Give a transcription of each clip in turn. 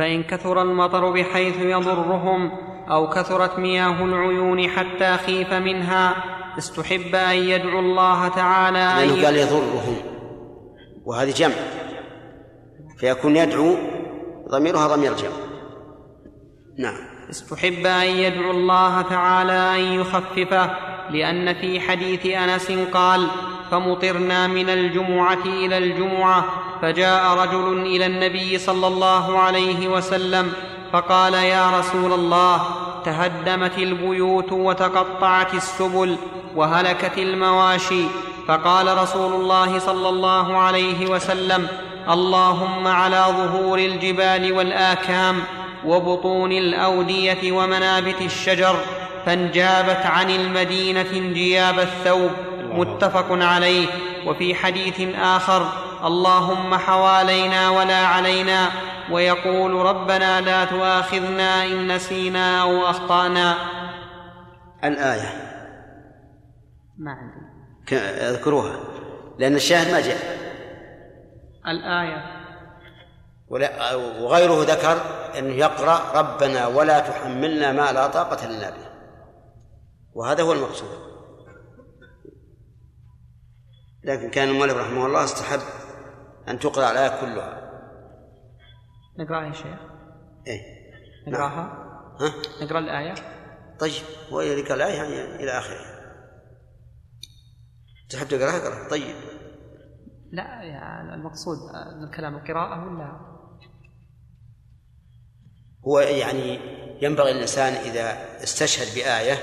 فإن كثر المطر بحيث يضرهم أو كثرت مياه العيون حتى خيف منها استحب أن يدعو الله تعالى لأنه قال يضرهم. وهذه جمع. فيكون يدعو ضميرها ضمير جمع. نعم. استحب أن يدعو الله تعالى أن يخففه لأن في حديث أنس قال فمطرنا من الجمعة إلى الجمعة فجاء رجل إلى النبي صلى الله عليه وسلم فقال يا رسول الله تهدمت البيوت وتقطعت السبل وهلكت المواشي. فقال رسول الله صلى الله عليه وسلم اللهم على ظهور الجبال والآكام وبطون الأودية ومنابت الشجر فانجابت عن المدينة انجياب الثوب متفق عليه. وفي حديث آخر اللهم حوالينا ولا علينا ويقول ربنا لا تؤاخذنا إن نسينا أو أخطأنا. الآية. ما عندي. اذكروها لأن الشاهد ما جاء. الآية. ولا وغيره ذكر انه يقرأ ربنا ولا تحملنا ما لا طاقة لنا به. وهذا هو المقصود. لكن كان المؤلف رحمه الله استحب أن تقرأ الآية كلها. نقرأها يا شيخ. إيه. نقرأها؟ ها؟ نقرأ الآية؟ طيب وإذا الآية يعني إلى آخرها تحب تقرأها؟ اقرأ طيب. لا يعني المقصود الكلام القراءة ولا هو يعني ينبغي الإنسان إذا استشهد بآية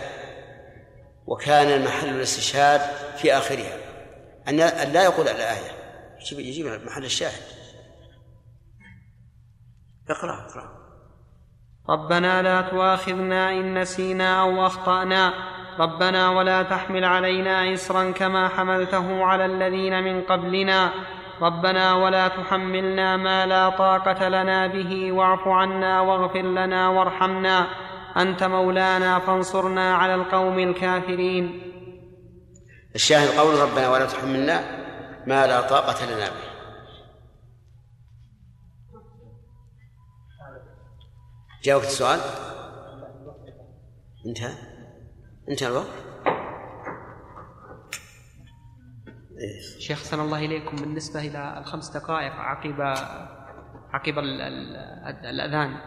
وكان محل الاستشهاد في آخرها. أن لا يقول الآية يجيب يجيب محل الشاهد. اقرأ اقرأ. ربنا لا تؤاخذنا إن نسينا أو أخطأنا. ربنا ولا تحمل علينا إسرا كما حملته على الذين من قبلنا. ربنا ولا تحملنا ما لا طاقة لنا به. واعف عنا واغفر لنا وارحمنا. أنت مولانا فانصرنا على القوم الكافرين. الشاهد قول ربنا ولا تحملنا ما لا طاقة لنا به. جاوبت السؤال؟ انتهى؟ انتهى الوقت. شيخ سن الله إليكم. بالنسبة إلى الخمس دقائق عقب عقب الأذان.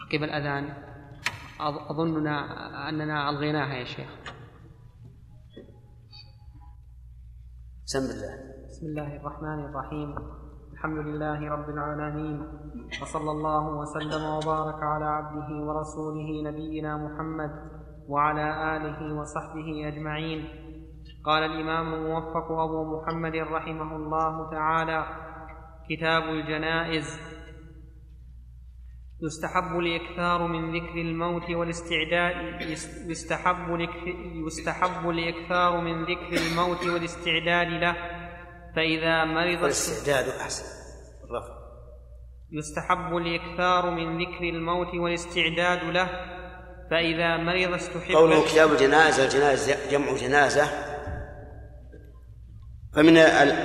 عقب الأذان. أظننا أننا ألغيناها يا شيخ. بسم الله. بسم الله الرحمن الرحيم. الحمد لله رب العالمين. وصلى الله وسلم وبارك على عبده ورسوله نبينا محمد وعلى آله وصحبه أجمعين. قال الإمام الموفق أبو محمد رحمه الله تعالى كتاب الجنائز يستحب الإكثار من ذكر الموت والاستعداد يستحب يستحب الإكثار من ذكر الموت والاستعداد له. فإذا مرض والاستعداد أحسن. الرفع يستحب الإكثار من ذكر الموت والاستعداد له. فإذا مرض استحب قوله كتاب الجنازة الجنازة جمع جنازة. فمن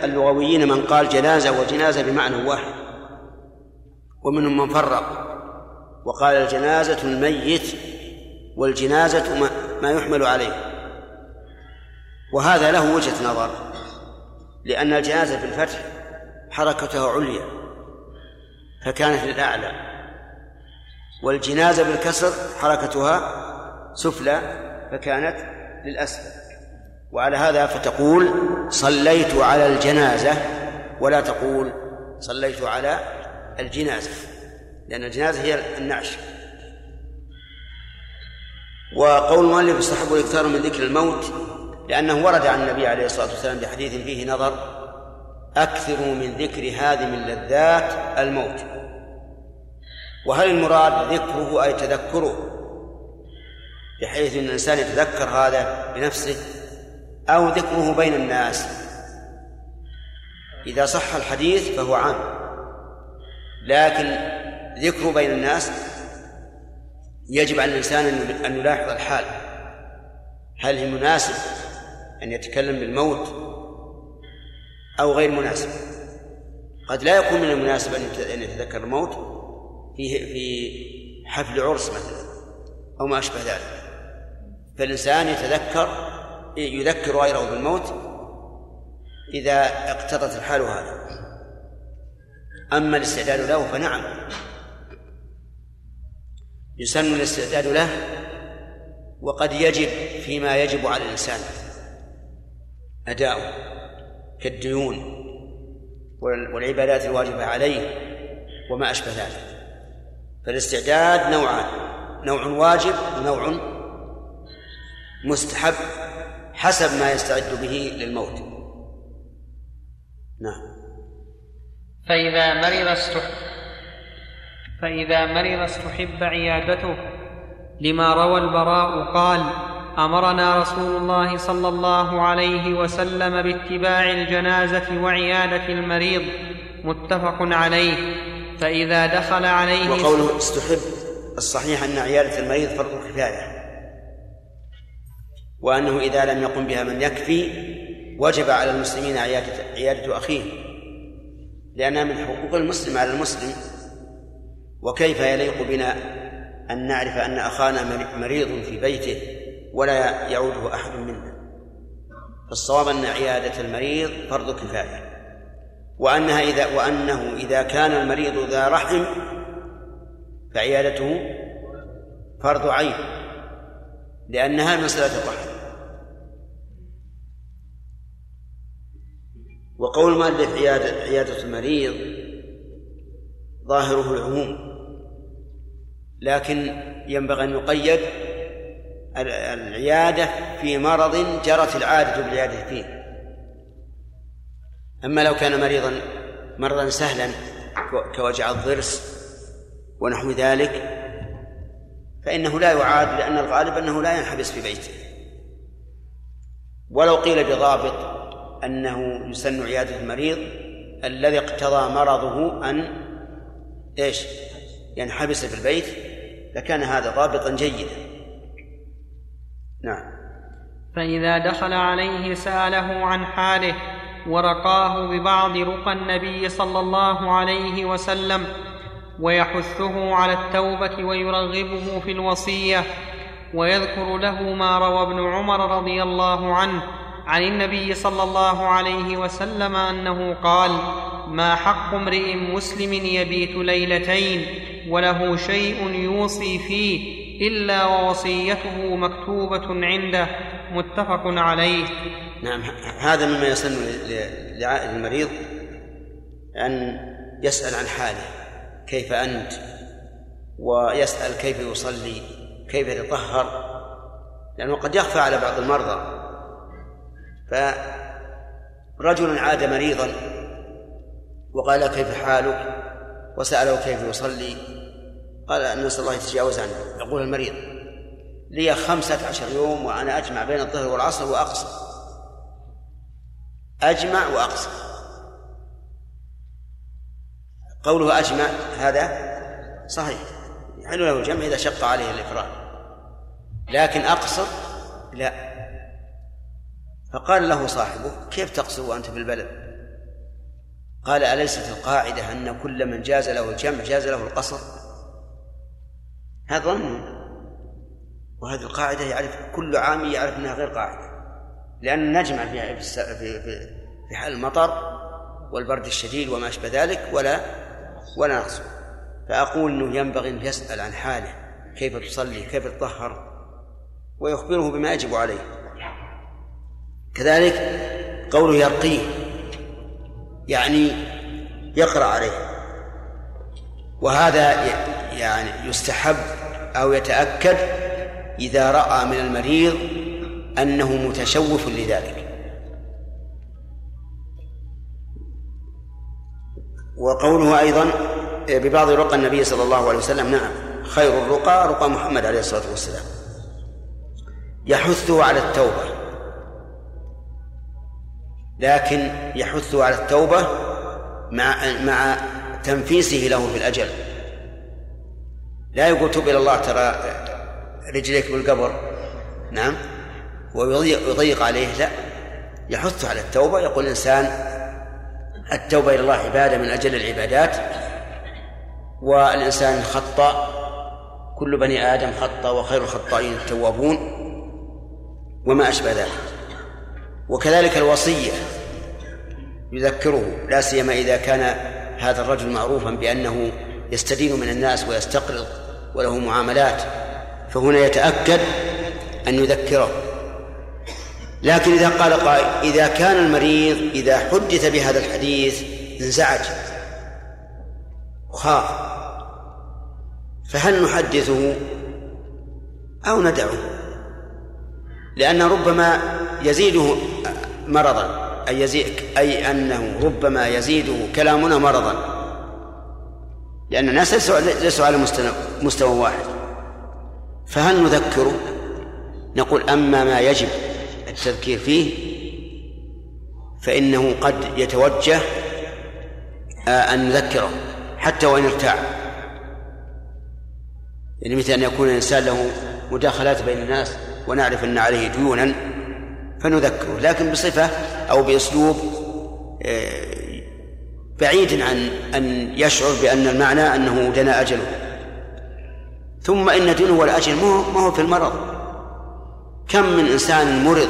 اللغويين من قال جنازة وجنازة بمعنى واحد. ومنهم من فرق. وقال الجنازة الميت والجنازة ما يحمل عليه. وهذا له وجهة نظر لأن الجنازة بالفتح حركتها عليا فكانت للأعلى. والجنازة بالكسر حركتها سفلى فكانت للأسفل. وعلى هذا فتقول صليت على الجنازة ولا تقول صليت على الجنازة. لأن الجنازة هي النعش. وقول المؤلف يستحب الإكثار من ذكر الموت لأنه ورد عن النبي عليه الصلاة والسلام بحديث فيه نظر أكثروا من ذكر هذه من لذات الموت. وهل المراد ذكره أي تذكره؟ بحيث أن الإنسان يتذكر هذا بنفسه أو ذكره بين الناس. إذا صح الحديث فهو عام. لكن ذكره بين الناس يجب على الإنسان أن يلاحظ الحال. هل هي مناسب أن يتكلم بالموت أو غير مناسب؟ قد لا يكون من المناسب أن يتذكر الموت في في حفل عرس مثلا أو ما أشبه ذلك. فالإنسان يتذكر يذكر غيره بالموت إذا اقتضت الحال هذا. أما الاستعداد له فنعم. يسن الاستعداد له وقد يجب فيما يجب على الإنسان أداؤه كالديون والعبادات الواجبة عليه وما أشبه ذلك. فالاستعداد نوعان نوع واجب ونوع مستحب حسب ما يستعد به للموت. نعم. فإذا مرض استحب فإذا مرض استحب عيادته لما روى البراء قال أمرنا رسول الله صلى الله عليه وسلم باتباع الجنازة وعيادة المريض متفق عليه. فإذا دخل عليه وقوله استحب الصحيح أن عيادة المريض فرض كفاية. وأنه إذا لم يقم بها من يكفي وجب على المسلمين عياده عيادة أخيه. لأنها من حقوق المسلم على المسلم. وكيف يليق بنا أن نعرف أن أخانا مريض في بيته ولا يعوده أحد منا؟ فالصواب أن عيادة المريض فرض كفاية وأنها إذا وأنه إذا كان المريض ذا رحم فعيادته فرض عين لأنها مسألة الرحم وقول المؤلف عيادة عيادة المريض ظاهره العموم لكن ينبغي أن يقيد العيادة في مرض جرت العادة بالعيادة فيه أما لو كان مريضا مرضا سهلا كوجع الضرس ونحو ذلك فإنه لا يعاد لأن الغالب أنه لا ينحبس في بيته ولو قيل بضابط أنه يسن عيادة المريض الذي اقتضى مرضه أن إيش؟ ينحبس في البيت لكان هذا ضابطا جيدا. نعم. فإذا دخل عليه سأله عن حاله ورقاه ببعض رقى النبي صلى الله عليه وسلم ويحثه على التوبة ويرغبه في الوصية ويذكر له ما روى ابن عمر رضي الله عنه عن النبي صلى الله عليه وسلم أنه قال ما حق امرئ مسلم يبيت ليلتين وله شيء يوصي فيه إلا ووصيته مكتوبة عنده متفق عليه. نعم هذا مما يسن لعائد المريض أن يسأل عن حاله كيف أنت؟ ويسأل كيف يصلي كيف يتطهر لأنه قد يخفى على بعض المرضى. فرجل عاد مريضا وقال كيف حالك؟ وسأله كيف يصلي؟ قال نسأل الله يتجاوز عنه. يقول المريض لي خمسة عشر يوم وأنا أجمع بين الظهر والعصر وأقصر. أجمع وأقصر. قوله أجمع هذا صحيح. يحل له الجمع إذا شق عليه الإفراد. لكن أقصر لا. فقال له صاحبه كيف تقصر وأنت في البلد قال أليست القاعدة أن كل من جاز له الجمع جاز له القصر؟ هذا ظن. وهذه القاعدة يعرف كل عام يعرف أنها غير قاعدة لأن نجمع في في في حال المطر والبرد الشديد وما أشبه ذلك ولا ولا نقص فأقول أنه ينبغي أن يسأل عن حاله كيف تصلي كيف تطهر ويخبره بما يجب عليه. كذلك قوله يرقيه يعني يقرأ عليه. وهذا يعني يستحب أو يتأكد إذا رأى من المريض أنه متشوف لذلك. وقوله أيضا ببعض رقى النبي صلى الله عليه وسلم نعم خير الرقى رقى محمد عليه الصلاة والسلام. يحثه على التوبة. لكن يحثه على التوبة مع مع تنفيسه له في الأجل. لا يقول تب إلى الله ترى رجليك بالقبر. نعم. ويضيق عليه لا. يحث على التوبة. يقول الإنسان التوبة إلى الله عبادة من أجل العبادات. والإنسان خطأ كل بني آدم خطأ وخير الخطائين التوابون وما أشبه ذلك. وكذلك الوصية يذكره لا سيما إذا كان هذا الرجل معروفا بأنه يستدين من الناس ويستقرض وله معاملات فهنا يتأكد أن يذكره. لكن إذا قال قائل إذا كان المريض إذا حدث بهذا الحديث انزعج وخاف فهل نحدثه أو ندعه؟ لأن ربما يزيده مرضا أي يزيد أي أنه ربما يزيده كلامنا مرضا. لأن الناس ليسوا على مستوى واحد. فهل نذكره؟ نقول أما ما يجب التذكير فيه فإنه قد يتوجه آه، أن نذكره حتى وإن ارتاع يعني مثل أن يكون الإنسان له مداخلات بين الناس. ونعرف أن عليه ديونا فنذكره لكن بصفة أو بأسلوب آه، بعيد عن أن يشعر بأن المعنى أنه دنا أجله. ثم إن دينه والأجل ما هو في المرض. كم من إنسان مرض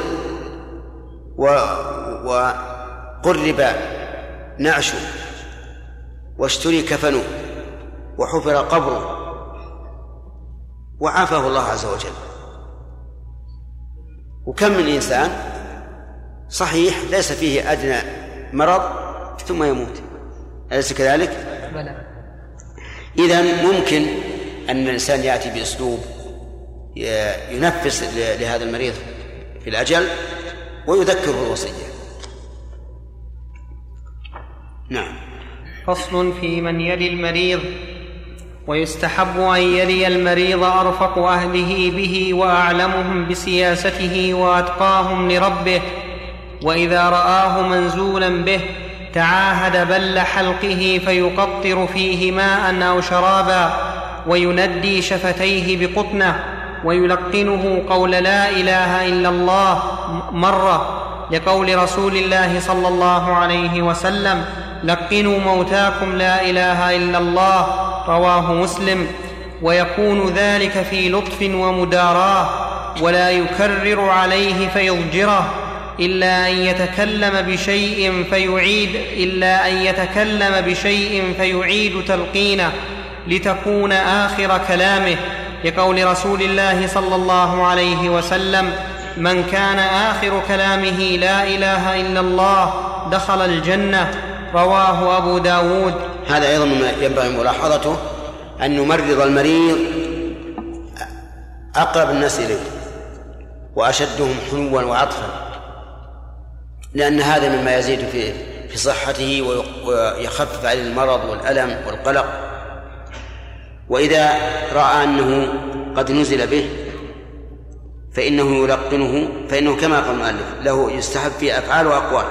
و وقرب نعشه واشتري كفنه وحفر قبره وعافاه الله عز وجل. وكم من إنسان صحيح ليس فيه أدنى مرض ثم يموت. أليس كذلك؟ بلى. إذا ممكن أن الإنسان يأتي بأسلوب ينفس لهذا المريض في الأجل ويذكره الوصية نعم. فصل في من يلي المريض. ويستحب أن يلي المريض أرفق أهله به وأعلمهم بسياسته وأتقاهم لربه وإذا رآه منزولا به تعاهد بل حلقه فيقطر فيه ماء أو شرابا ويندي شفتيه بقطنة ويلقنه قول لا إله إلا الله مرة لقول رسول الله صلى الله عليه وسلم لقنوا موتاكم لا إله إلا الله رواه مسلم ويكون ذلك في لطف ومداراه ولا يكرر عليه فيضجره إلا أن يتكلم بشيء فيعيد إلا أن يتكلم بشيء فيعيد تلقينه لتكون آخر كلامه لقول رسول الله صلى الله عليه وسلم من كان آخر كلامه لا إله إلا الله دخل الجنة رواه أبو داود. هذا أيضا مما ينبغي ملاحظته أن نمرض المريض أقرب الناس إليه وأشدهم حنوا وعطفا لأن هذا مما يزيد في في صحته ويخفف عليه المرض والألم والقلق. وإذا رأى أنه قد نزل به فإنه يلقنه فإنه كما قال المؤلف له يستحب في أفعال وأقوال.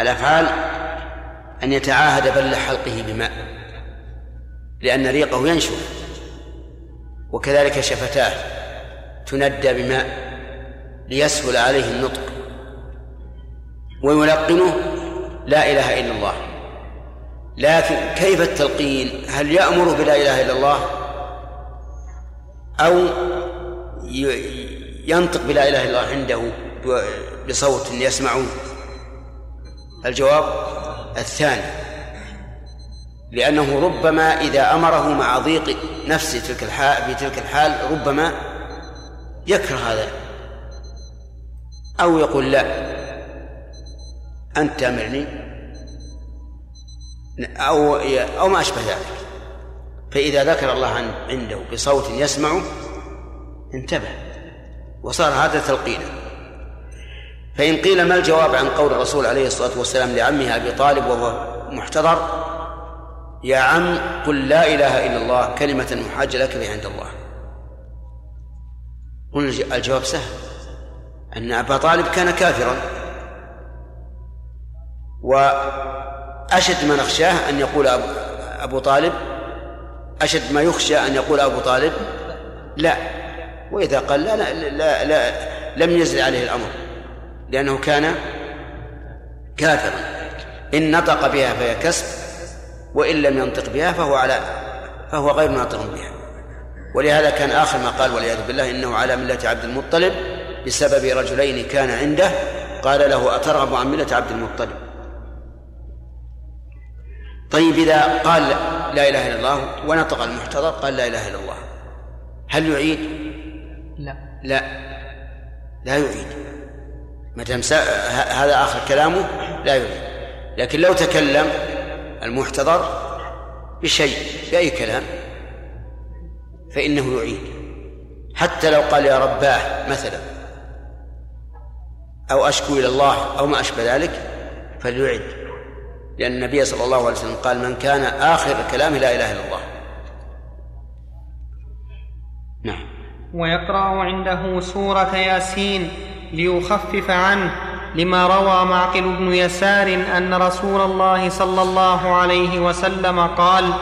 الأفعال أن يتعاهد بل حلقه بماء لأن ريقه ينشف وكذلك شفتاه تندى بماء ليسهل عليه النطق ويلقنه لا إله إلا الله. لكن كيف التلقين؟ هل يأمر بلا إله إلا الله؟ أو ينطق بلا إله إلا الله عنده بصوت يسمعون؟ الجواب الثاني لأنه ربما إذا أمره مع ضيق نفسه تلك الحال في تلك الحال ربما يكره هذا أو يقول لا أنت تأمرني أو أو ما أشبه ذلك. فإذا ذكر الله عنده بصوت يسمعه انتبه وصار هذا تلقينا. فإن قيل ما الجواب عن قول الرسول عليه الصلاة والسلام لعمه أبي طالب وهو محتضر؟ يا عم قل لا إله إلا الله كلمة محاج لك بها عند الله. قلنا الجواب سهل. أن أبا طالب كان كافرا. وأشد ما نخشاه أن يقول أبو, أبو طالب أشد ما يخشى أن يقول أبو طالب لا. وإذا قال لا لا, لا, لا لم يزل عليه الأمر. لأنه كان كافرا. إن نطق بها فهي كسب وإن لم ينطق بها فهو على فهو غير ناطق بها. ولهذا كان آخر ما قال والعياذ بالله إنه على ملة عبد المطلب بسبب رجلين كان عنده قال له أترغب عن ملة عبد المطلب. طيب إذا قال لا إله إلا الله ونطق المحتضر قال لا إله إلا الله هل يعيد؟ لا. لا. لا يعيد. ما دام هذا آخر كلامه لا يعيد لكن لو تكلم المحتضر بشيء بأي كلام فإنه يعيد. حتى لو قال يا رباه مثلا أو أشكو إلى الله أو ما أشبه ذلك فليعد. لأن النبي صلى الله عليه وسلم قال من كان آخر كلامه لا إله إلا الله. نعم. ويقرأ عنده سورة ياسين. ليخفف عنه لما روى معقل بن يسار أن رسول الله صلى الله عليه وسلم قال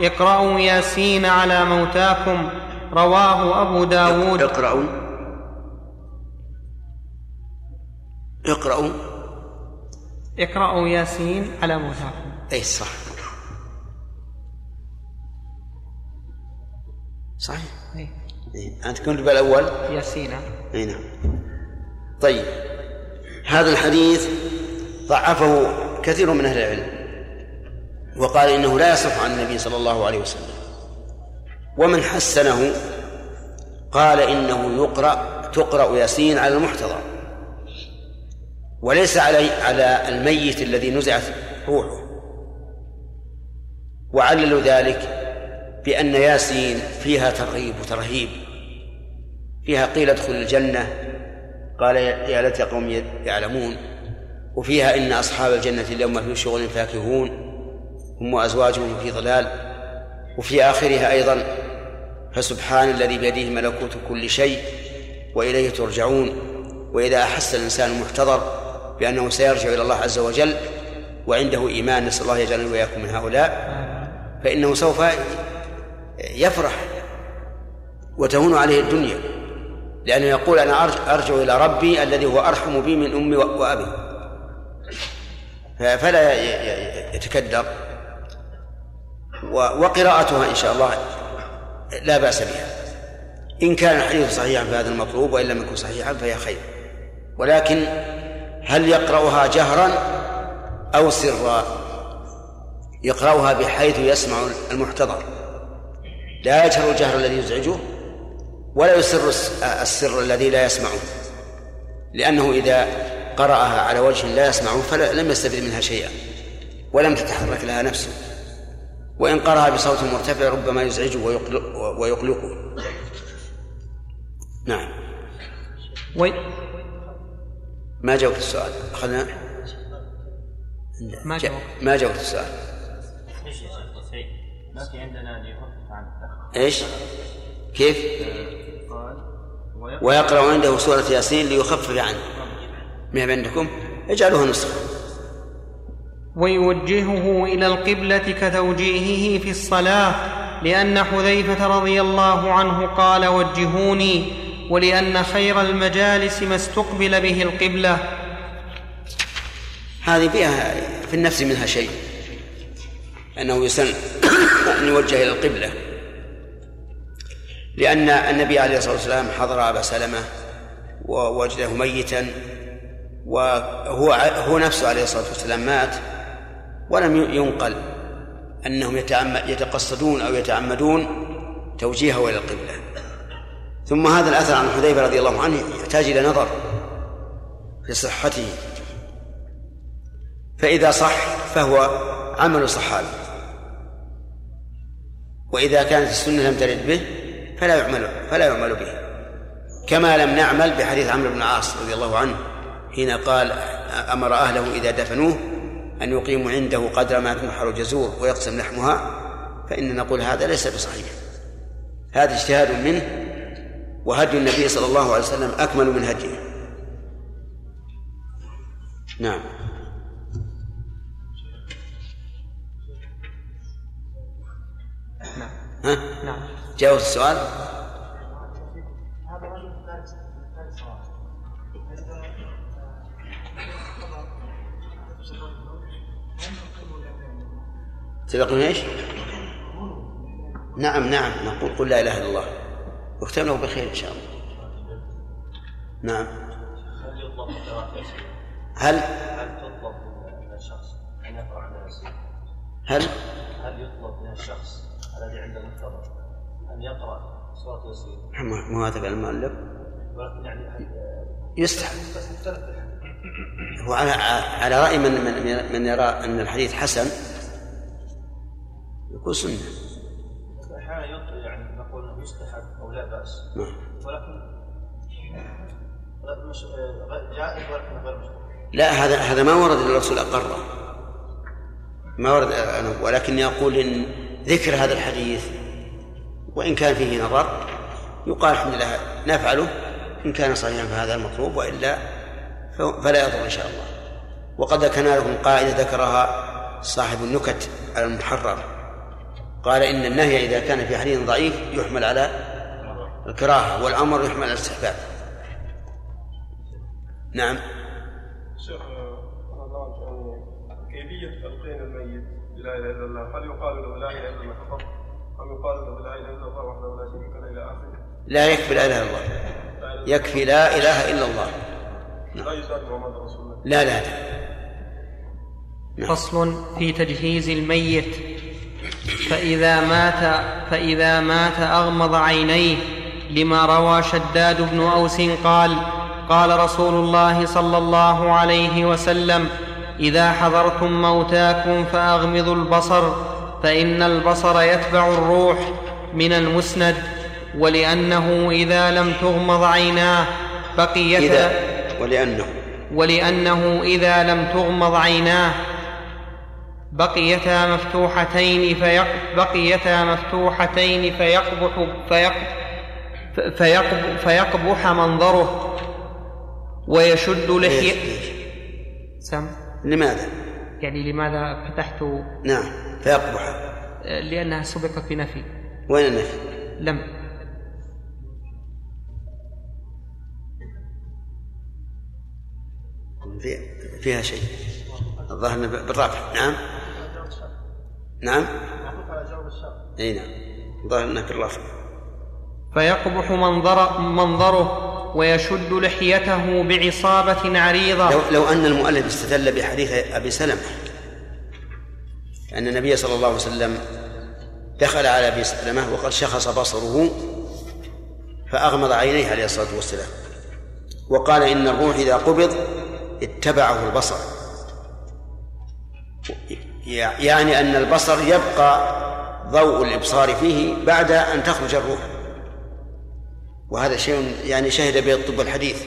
اقرأوا ياسين على موتاكم رواه أبو داود. اقرأوا. اقرأوا. اقرأوا ياسين على موتاكم. أي صح. صحيح. أي. إيه. أنت كنت بالأول؟ ياسين. أي نعم. طيب. هذا الحديث ضعفه كثير من أهل العلم وقال إنه لا يصح عن النبي صلى الله عليه وسلم. ومن حسنه قال إنه يقرأ تقرأ ياسين على المحتضر وليس علي على الميت الذي نزعت روحه. وعللوا ذلك بأن ياسين فيها ترغيب وترهيب. فيها قيل ادخل الجنة. قال يا ليت قوم يعلمون. وفيها إن أصحاب الجنة اليوم في شغل فاكهون. هم وأزواجهم في ضلال. وفي آخرها أيضا فسبحان الذي بيده ملكوت كل شيء وإليه ترجعون. وإذا أحس الإنسان المحتضر بأنه سيرجع إلى الله عز وجل وعنده إيمان نسأل الله يجعلنا وإياكم من هؤلاء فإنه سوف يفرح وتهون عليه الدنيا. لأنه يقول أنا أرجع إلى ربي الذي هو أرحم بي من أمي وأبي. فلا يتكدر. وقراءتها إن شاء الله لا بأس بها. إن كان الحديث صحيحا فهذا المطلوب وإن لم يكن صحيحا فهي خير. ولكن هل يقرأها جهرا أو سرا؟ يقرأها بحيث يسمع المحتضر. لا يجهر الجهر الذي يزعجه ولا يسر السر الذي لا يسمعه لأنه إذا قرأها على وجه لا يسمعه فلم يستفد منها شيئا ولم تتحرك لها نفسه وإن قرأها بصوت مرتفع ربما يزعجه ويقلقه. نعم. وي ما جاوبت السؤال؟ أخذنا؟ ما جاوبت. ما جاوبت السؤال. ما في عندنا إيش؟ كيف؟ ويقرأ عنده سورة ياسين ليخفف عنه ما عندكم؟ اجعلوها نسخة ويوجهه إلى القبلة كتوجيهه في الصلاة لأن حذيفة رضي الله عنه قال وجهوني ولأن خير المجالس ما استقبل به القبلة هذه فيها في النفس منها شيء أنه يسن أن يوجه إلى القبلة لأن النبي عليه الصلاة والسلام حضر أبا سلمة ووجده ميتا وهو هو نفسه عليه الصلاة والسلام مات ولم ينقل أنهم يتقصدون أو يتعمدون توجيهه إلى القبلة. ثم هذا الأثر عن حذيفة رضي الله عنه يحتاج إلى نظر في صحته. فإذا صح فهو عمل صحابي وإذا كانت السنة لم ترد به فلا يعمل فلا يعمل به. كما لم نعمل بحديث عمرو بن العاص رضي الله عنه حين قال أمر أهله إذا دفنوه أن يقيموا عنده قدر ما تنحر الجزور ويقسم لحمها فإن نقول هذا ليس بصحيح. هذا اجتهاد منه وهدي النبي صلى الله عليه وسلم أكمل من هديه. نعم. نعم. ها؟ نعم. جاوز السؤال. تبقون إيش؟ نعم نعم نقول قل لا إله إلا الله. واختم له بخير إن شاء الله. نعم. هل يطلب هل هل تطلب من الشخص أن يقرأ على؟ هل؟ هل يطلب من الشخص الذي عنده محتضر أن يقرأ سورة ياسين؟ مو هذا المؤلف. ولكن يعني يستحب. هو على على رأي من من من يرى أن الحديث حسن. يكون سنة. أحيانا يطلب يعني نقول إنه يستحب أو لا بأس. نعم. ولكن مش... جائز ولكن غير مشروع. لا هذا هذا ما ورد إلا الرسول أقره. ما ورد ولكن يقول إن ذكر هذا الحديث وإن كان فيه نظر يقال الحمد لله نفعله إن كان صحيحا فهذا المطلوب وإلا فلا يضر إن شاء الله. وقد ذكرنا لكم قاعدة ذكرها صاحب النكت على المحرر. قال إن النهي إذا كان في حديث ضعيف يحمل على الكراهة والأمر يحمل على الاستحباب. نعم. شيخ يعني كيفية تلقين الميت؟ بلا إله إلا الله. هل يقال له لا إله إلا الله فقط؟ أم يقال له لا إله إلا الله وحده لا شريك له إلى آخره. لا يكفي لا إله إلا الله. يكفي لا إله إلا الله. لا يزال محمد رسول الله. لا لا لا. نعم. فصل في تجهيز الميت. فإذا مات فإذا مات أغمض عينيه لما روى شداد بن أوس قال قال رسول الله صلى الله عليه وسلم إذا حضرتم موتاكم فأغمضوا البصر فإن البصر يتبع الروح من المسند ولأنه إذا لم تغمض عيناه بقيتا إذا ولأنه. ولأنه إذا لم تغمض عيناه بقيتا مفتوحتين فيق بقيتا مفتوحتين فيقبح فيق فيقبح, فيقبح منظره ويشد ليش؟ سم؟ لماذا؟ يعني لماذا فتحت نعم. فيقبح. لأنها سبقت بنفي وين النفي؟ لم. في فيها شيء. الظاهر بالرفع. نعم. نعم. إي نعم. الظاهر إنه بالرفع فيقبح منظر منظره ويشد لحيته بعصابة عريضة. لو لو أن المؤلف استدل بحديث أبي سلمة أن النبي صلى الله عليه وسلم دخل على أبي سلمة وقد شخص بصره فأغمض عينيه عليه الصلاة والسلام وقال إن الروح إذا قبض اتبعه البصر. يعني أن البصر يبقى ضوء الإبصار فيه بعد أن تخرج الروح. وهذا شيء يعني شهد به الطب الحديث.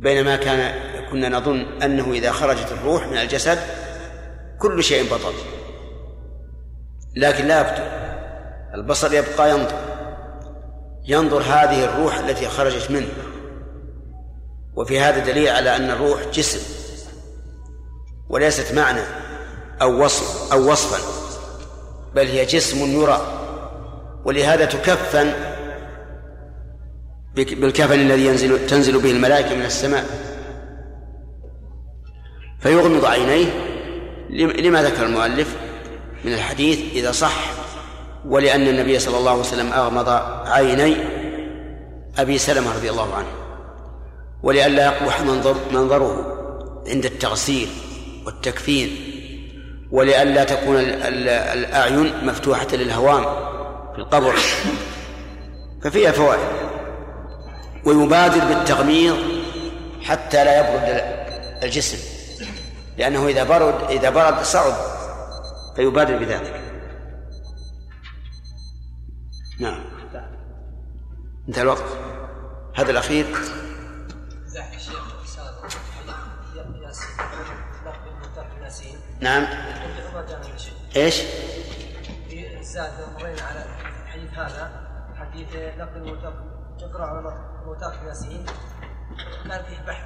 بينما كان كنا نظن أنه إذا خرجت الروح من الجسد كل شيء بطل. لكن لا يبطل. البصر يبقى ينظر. ينظر هذه الروح التي خرجت منه. وفي هذا دليل على أن الروح جسم. وليست معنى أو وصف أو وصفا. بل هي جسم يرى. ولهذا تكفن بالكفن الذي ينزل تنزل به الملائكة من السماء. فيغمض عينيه لما ذكر المؤلف من الحديث إذا صح ولأن النبي صلى الله عليه وسلم أغمض عيني أبي سلمة رضي الله عنه ولئلا يقبح منظر منظره عند التغسيل والتكفين ولئلا تكون الأعين مفتوحة للهوام في القبر ففيها فوائد ويبادر بالتغميض حتى لا يبرد الجسم لأنه إذا برد إذا برد صعب فيبادر بذلك. نعم. انتهى الوقت. هذا الأخير. نعم. إيش؟ في الزاد مرينا على الحديث هذا حديث نقل الموتى يقرا على موتاك ياسين كان فيه بحث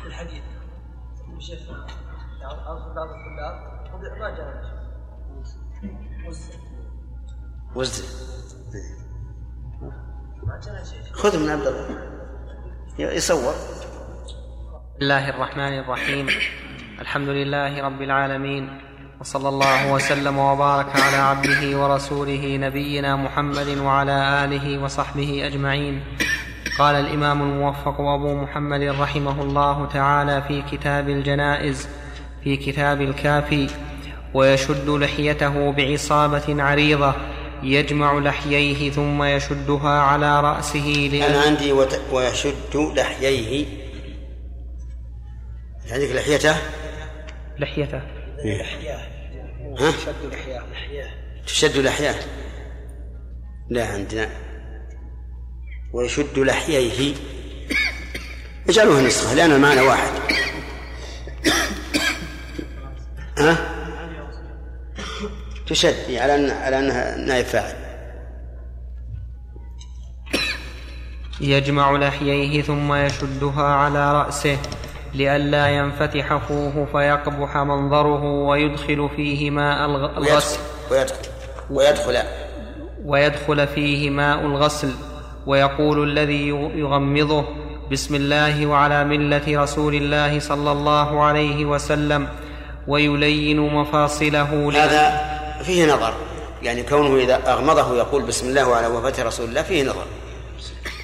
في الحديث يعني بعض الطلاب ما جاء شيء. خذ من عبد الله. يصور. بسم الله الرحمن الرحيم. الحمد لله رب العالمين. وصلى الله وسلم وبارك على عبده ورسوله نبينا محمد وعلى آله وصحبه أجمعين. قال الإمام الموفق ابو محمد رحمه الله تعالى في كتاب الجنائز في كتاب الكافي ويشد لحيته بعصابة عريضة يجمع لحييه ثم يشدها على رأسه أنا عندي وت... ويشد لحييه. عندك لحيته؟ لحيته. ها؟ تشد لحياه. لا عندنا. ويشد لحييه. اجعلوها نسخة لأن المعنى واحد. ها؟ تشد على أن على أنها نائب فاعل. يجمع لحييه ثم يشدها على رأسه لئلا ينفتح فوه فيقبح منظره ويدخل فيه ماء الغ- الغسل. ويدخل ويدخل, ويدخل. ويدخل فيه ماء الغسل. ويقول الذي يغمضه بسم الله وعلى ملة رسول الله صلى الله عليه وسلم ويلين مفاصله هذا فيه نظر. يعني كونه إذا أغمضه يقول بسم الله وعلى وفاة رسول الله فيه نظر.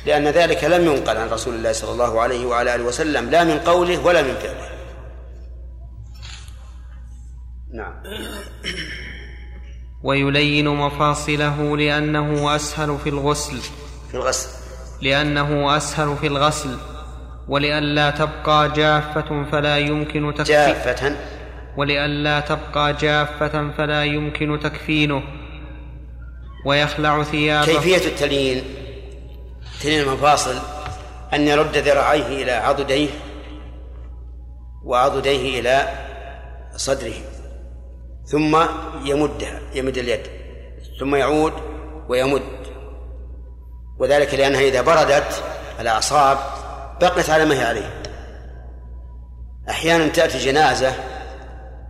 لأن ذلك لم ينقل عن رسول الله صلى الله عليه وعلى آله وسلم لا من قوله ولا من فعله. نعم. ويلين مفاصله لأنه أسهل في الغسل. في الغسل. لأنه أسهل في الغسل ولئلا تبقى جافة فلا يمكن تكفي جافة. ولئلا تبقى جافة فلا يمكن تكفينه. ويخلع ثيابه. كيفية التليين؟ تليين المفاصل. أن يرد ذراعيه إلى عضديه وعضديه إلى صدره. ثم يمدها يمد اليد. ثم يعود ويمد. وذلك لأنها إذا بردت الأعصاب بقت على ما هي عليه. أحيانا تأتي جنازة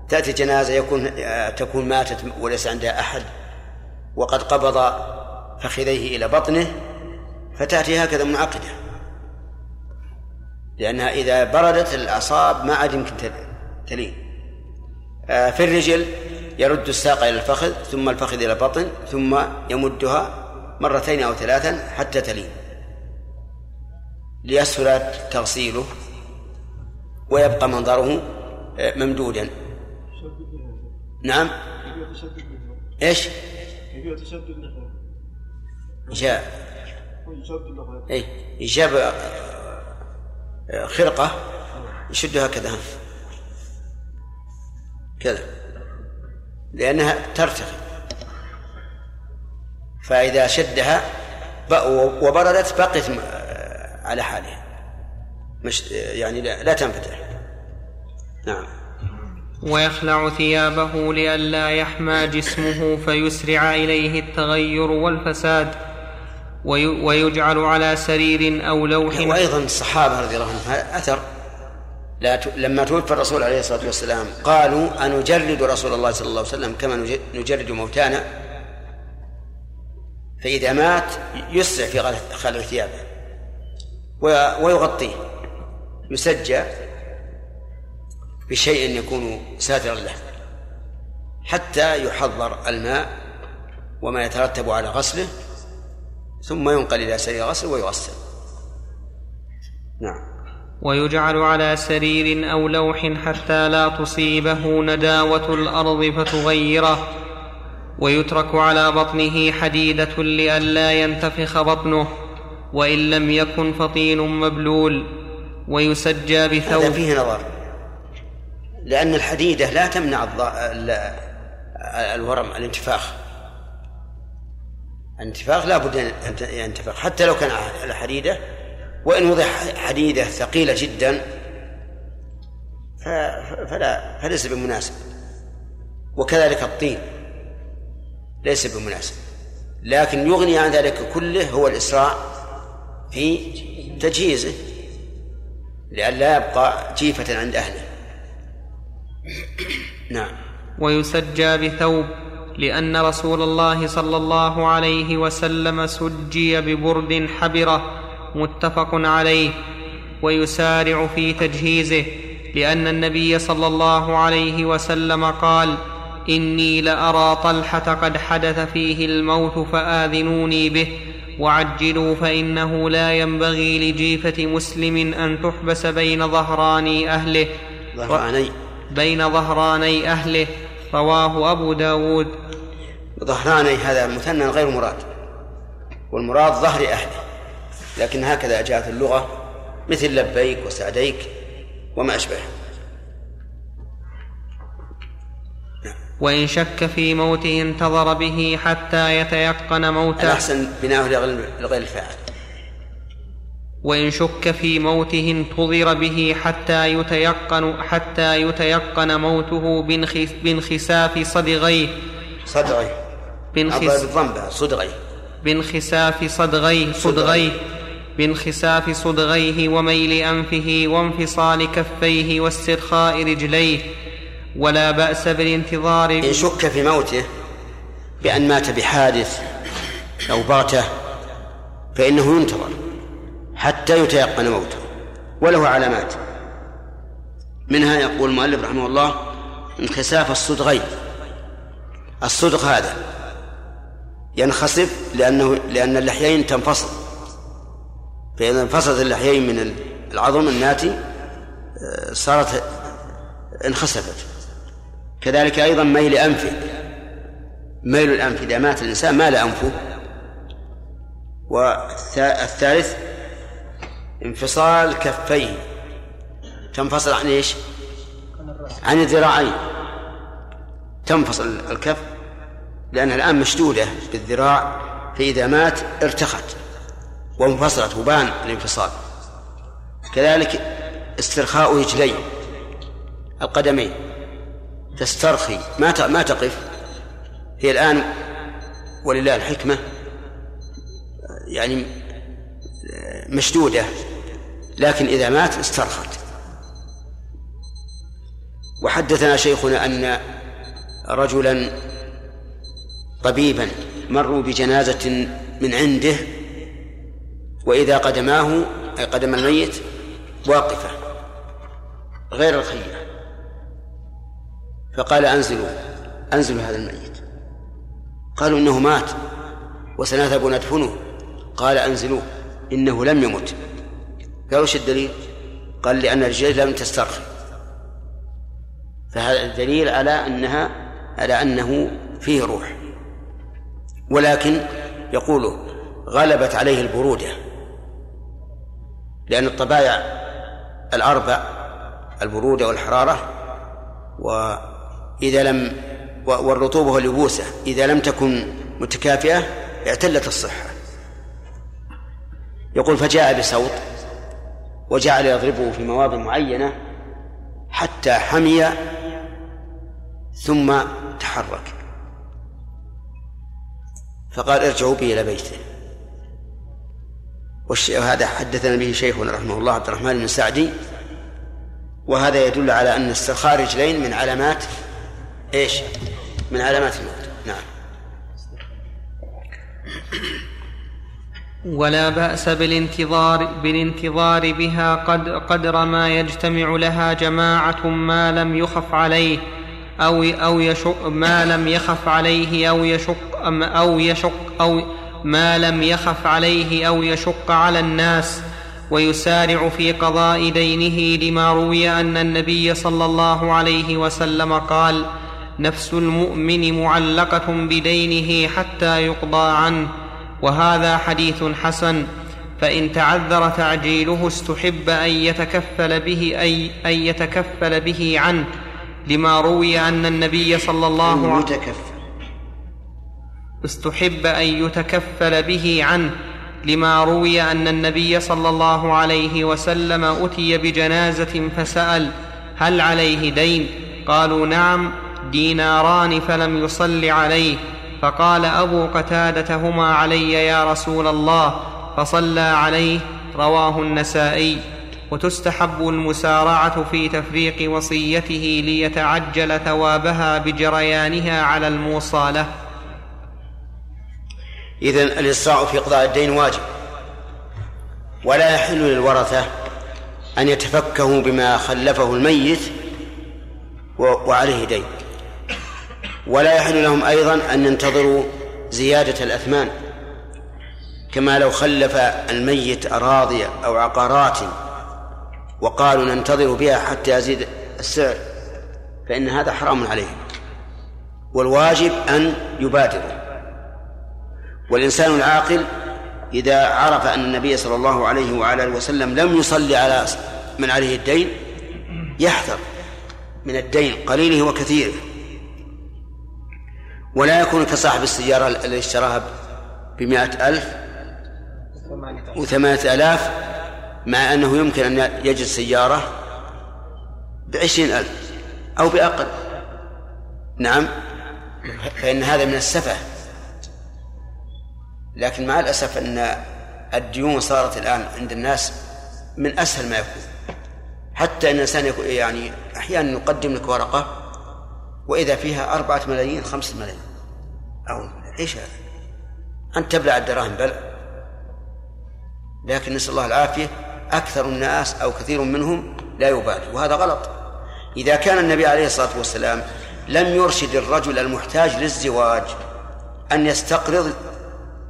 تأتي جنازة يكون تكون ماتت وليس عندها أحد وقد قبض فخذيه إلى بطنه فتأتي هكذا منعقدة. لأنها إذا بردت الأعصاب ما عاد يمكن تل- تلين. آه، في الرجل يرد الساق إلى الفخذ ثم الفخذ إلى البطن ثم يمدها مرتين أو ثلاثا حتى تلين. ليسهل تغسيله ويبقى منظره آه، ممدودا. نعم. إيش؟ جاء. اي يجاب آه، آه، خرقة يشدها كذا. كذا. لأنها ترتخي. فإذا شدها وبردت بقيت على حالها. مش يعني لا, لا تنفتح. نعم. ويخلع ثيابه لئلا يحمى جسمه فيسرع إليه التغير والفساد وي- ويجعل على سرير أو لوح. وأيضا الصحابة رضي الله عنهم أثر. لا ت... لما توفى الرسول عليه الصلاة والسلام قالوا أنجرد رسول الله صلى الله عليه وسلم كما نج- نجرد موتانا. فإذا مات يسرع في خلع ثيابه. ويغطيه. يسجى بشيء يكون ساترا له. حتى يحضر الماء وما يترتب على غسله ثم ينقل إلى سرير غسل ويغسل. نعم. ويجعل على سرير أو لوح حتى لا تصيبه نداوة الأرض فتغيره. ويترك على بطنه حديدة لئلا ينتفخ بطنه وإن لم يكن فطين مبلول ويسجى هذا بثوب فيه نظر. لأن الحديدة لا تمنع الورم الانتفاخ. الانتفاخ لا بد أن ينتفخ. حتى لو كان الحديدة وإن وضع حديدة ثقيلة جدا. فلا فليس بمناسب. وكذلك الطين. ليس بمناسب. لكن يغني عن ذلك كله هو الإسراع في تجهيزه لئلا يبقى جيفة عند أهله. نعم. ويسجى بثوب لأن رسول الله صلى الله عليه وسلم سجي ببرد حبرة متفق عليه ويسارع في تجهيزه لأن النبي صلى الله عليه وسلم قال إني لأرى طلحة قد حدث فيه الموت فآذنوني به. وعجلوا فإنه لا ينبغي لجيفة مسلم أن تحبس بين ظهراني أهله. ظهراني. بين ظهراني أهله. رواه أبو داود. ظهراني هذا مثنى غير مراد. والمراد ظهر أهله. لكن هكذا جاءت اللغة. مثل لبيك وسعديك وما أشبه وإن شك في موته انتظر به حتى يتيقن موته. الأحسن بناؤه لغير الفاعل. وإن شك في موته انتظر به حتى يتيقن حتى يتيقن موته بانخساف صدغيه. صدغيه. بانخس... صدغيه. بانخساف صدغيه. صدغيه. بانخساف صدغيه وميل أنفه وانفصال كفيه واسترخاء رجليه. ولا بأس بالانتظار. إن شك في موته بأن مات بحادث أو بغتة فإنه ينتظر حتى يتيقن موته وله علامات. منها يقول المؤلف رحمه الله انخساف الصدغين. الصدغ هذا ينخسف لأنه لأن اللحيين تنفصل. فإذا انفصلت اللحيين من العظم الناتي آه، صارت انخسفت. كذلك أيضا ميل أنفه ميل الأنف إذا مات الإنسان مال أنفه. والثالث انفصال كفيه تنفصل عن إيش؟ عن الذراعين. تنفصل الكف لأنها الآن مشدودة بالذراع فإذا مات ارتخت وانفصلت وبان الانفصال. كذلك استرخاء رجلين القدمين. تسترخي. ما ما تقف. هي الآن ولله الحكمة يعني مشدودة. لكن إذا مات استرخت. وحدثنا شيخنا أن رجلا طبيبا مروا بجنازة من عنده وإذا قدماه أي قدم الميت واقفة غير الخية فقال أنزلوا أنزلوا هذا الميت. قالوا إنه مات وسنذهب ندفنه قال أنزلوه إنه لم يمت. قالوا وش الدليل؟ قال لأن الرجال لم تسترخي. فهذا الدليل على أنها على أنه فيه روح. ولكن يقول غلبت عليه البرودة لأن الطبائع الأربع البرودة والحرارة وإذا لم والرطوبة واليبوسة إذا لم تكن متكافئة اعتلت الصحة. يقول فجاء بصوت وجعل يضربه في مواضع معينة حتى حمي ثم تحرك. فقال ارجعوا به إلى بيته. وهذا حدثنا به شيخنا رحمه الله عبد الرحمن بن سعدي. وهذا يدل على أن استرخاء رجلين من علامات إيش؟ من علامات الموت. نعم. ولا بأس بالانتظار بالانتظار بها قد قدر ما يجتمع لها جماعة ما لم يخف عليه أو أو يشق ما لم يخف عليه أو يشق أو يشق أو ما لم يخف عليه أو يشق على الناس. ويسارع في قضاء دينه لما روي أن النبي صلى الله عليه وسلم قال نفس المؤمن معلقة بدينه حتى يقضى عنه. وهذا حديث حسن. فإن تعذر تعجيله استحب أن يتكفل به أي أن يتكفل به عنه. لما روي أن النبي صلى الله عليه وسلم استحب أن يتكفل به عنه. لما روي أن النبي صلى الله عليه وسلم أتي بجنازة فسأل هل عليه دين؟ قالوا نعم ديناران فلم يصل عليه فقال أبو قتادة هما علي يا رسول الله فصلى عليه رواه النسائي. وتستحب المسارعة في تفريق وصيته ليتعجل ثوابها بجريانها على الموصى له إذن الاسراع في قضاء الدين واجب. ولا يحل للورثة أن يتفكهوا بما خلفه الميت وعليه دين. ولا يحل لهم أيضا أن ينتظروا زيادة الأثمان كما لو خلف الميت أراضي أو عقارات وقالوا ننتظر بها حتى يزيد السعر فإن هذا حرام عليهم. والواجب أن يبادروا. والإنسان العاقل إذا عرف أن النبي صلى الله عليه وعلى آله وسلم لم يصلي على من عليه الدين يحذر من الدين قليله وكثيره. ولا يكون كصاحب السيارة الذي اشتراها بمائة ألف وثمانية آلاف مع أنه يمكن أن يجد سيارة بعشرين ألف أو بأقل. نعم فإن هذا من السفه. لكن مع الأسف أن الديون صارت الآن عند الناس من أسهل ما يكون. حتى أن الإنسان يعني أحيانا يقدم لك ورقة وإذا فيها أربعة ملايين خمسة ملايين. أو إيش هذا أنت تبلع الدراهم بلع لكن نسأل الله العافية أكثر الناس أو كثير منهم لا يبالي وهذا غلط. إذا كان النبي عليه الصلاة والسلام لم يرشد الرجل المحتاج للزواج أن يستقرض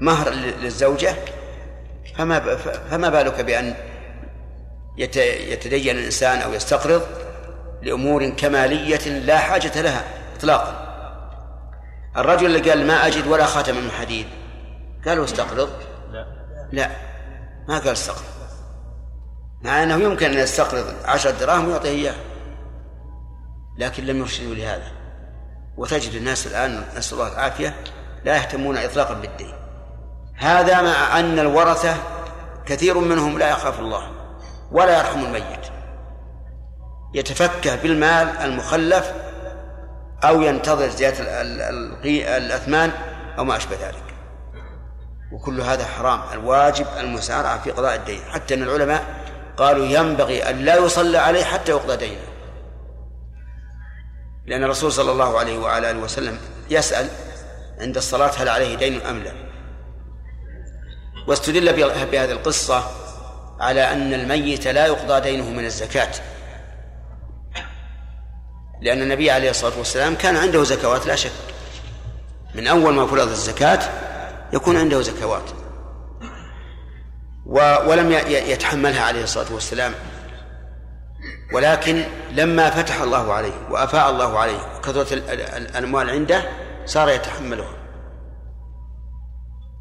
مهر للزوجة فما فما بالك بأن يتدين الإنسان أو يستقرض لأمور كمالية لا حاجة لها إطلاقا؟ الرجل اللي قال ما أجد ولا خاتم من حديد قالوا استقرض لا. لا. ما قال استقرض مع أنه يمكن أن يستقرض عشرة دراهم ويعطيه إياه. لكن لم يرشدوا لهذا. وتجد الناس الآن نسأل الله العافية لا يهتمون إطلاقا بالدين. هذا مع أن الورثة كثير منهم لا يخاف الله ولا يرحم الميت. يتفكه بالمال المخلف أو ينتظر زيادة الأثمان أو ما أشبه ذلك. وكل هذا حرام. الواجب المسارعة في قضاء الدين. حتى أن العلماء قالوا ينبغي أن لا يصلى عليه حتى يقضى دينه. لأن الرسول صلى الله عليه وعلى آله وسلم يسأل عند الصلاة هل عليه دين أم لا. واستدل بهذه القصة على أن الميت لا يقضى دينه من الزكاة. لأن النبي عليه الصلاة والسلام كان عنده زكوات لا شك. من أول ما فرض الزكاة يكون عنده زكوات. ولم يتحملها عليه الصلاة والسلام. ولكن لما فتح الله عليه وأفاء الله عليه وكثرت الأموال عنده صار يتحملها.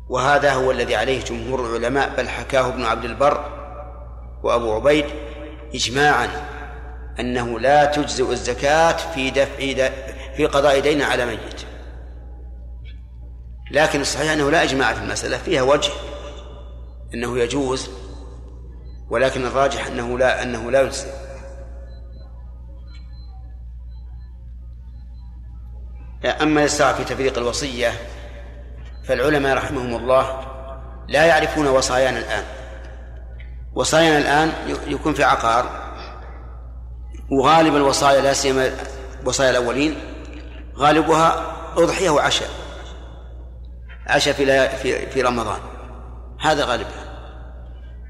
وهذا هو الذي عليه جمهور العلماء بل حكاه ابن عبد البر وأبو عبيد إجماعا. أنه لا تجزئ الزكاة في دفع في قضاء دين على ميت. لكن الصحيح أنه لا إجماع في المسألة فيها وجه أنه يجوز ولكن الراجح أنه لا أنه لا يجزئ. أما الإسراع في تفريق الوصية فالعلماء رحمهم الله لا يعرفون وصايانا الآن. وصايانا الآن يكون في عقار. وغالب الوصايا لا سيما وصايا الأولين غالبها أضحية وعشاء عشاء في في في رمضان هذا غالبها.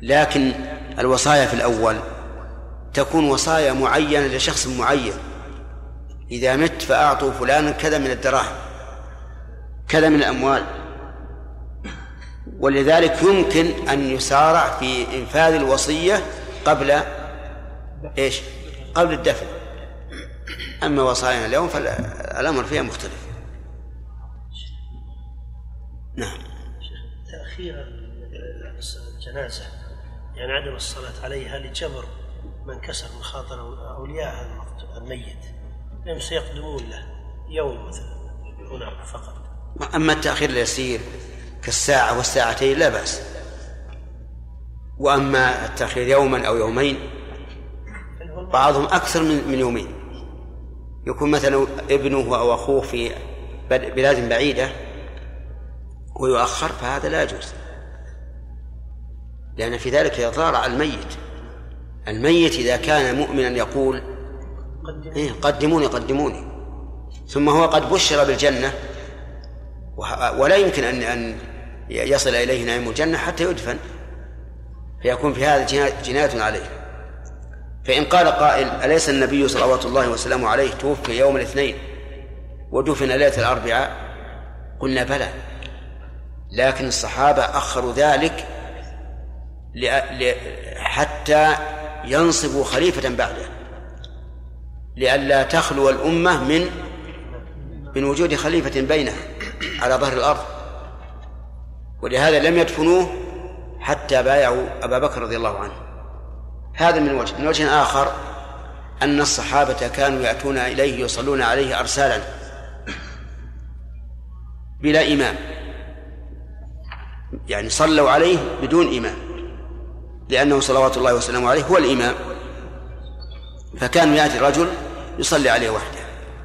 لكن الوصايا في الأول تكون وصايا معينة لشخص معين. إذا مت فأعطوا فلانا كذا من الدراهم كذا من الأموال. ولذلك يمكن أن يسارع في إنفاذ الوصية قبل إيش؟ قبل الدفن. أما وصايانا اليوم فالأمر فيها مختلف. نعم. تأخير الجنازة يعني عدم الصلاة عليها لجبر من كسر مخاطر أولياء الميت. لم سيقدمون له يوم مثلا هنا فقط. أما التأخير اليسير كالساعة والساعتين لا بأس. وأما التأخير يوما أو يومين بعضهم أكثر من من يومين. يكون مثلا ابنه أو أخوه في بلاد بعيدة ويؤخر فهذا لا يجوز. لأن في ذلك إضرار على الميت. الميت إذا كان مؤمنا يقول إيه قدموني قدموني. ثم هو قد بشر بالجنة ولا يمكن أن أن يصل إليه نعيم الجنة حتى يدفن فيكون في هذا جناية عليه. فإن قال قائل أليس النبي صلوات الله وسلامه عليه توفي يوم الاثنين ودفن ليلة الأربعاء؟ قلنا بلى. لكن الصحابة أخروا ذلك حتى ينصبوا خليفة بعده لئلا تخلو الأمة من من وجود خليفة بينها على ظهر الأرض. ولهذا لم يدفنوه حتى بايعوا أبا بكر رضي الله عنه. هذا من وجه من وجه آخر أن الصحابة كانوا يأتون إليه يصلون عليه أرسالا بلا إمام. يعني صلوا عليه بدون إمام لأنه صلوات الله وسلامه عليه هو الإمام. فكان يأتي رجل يصلي عليه وحده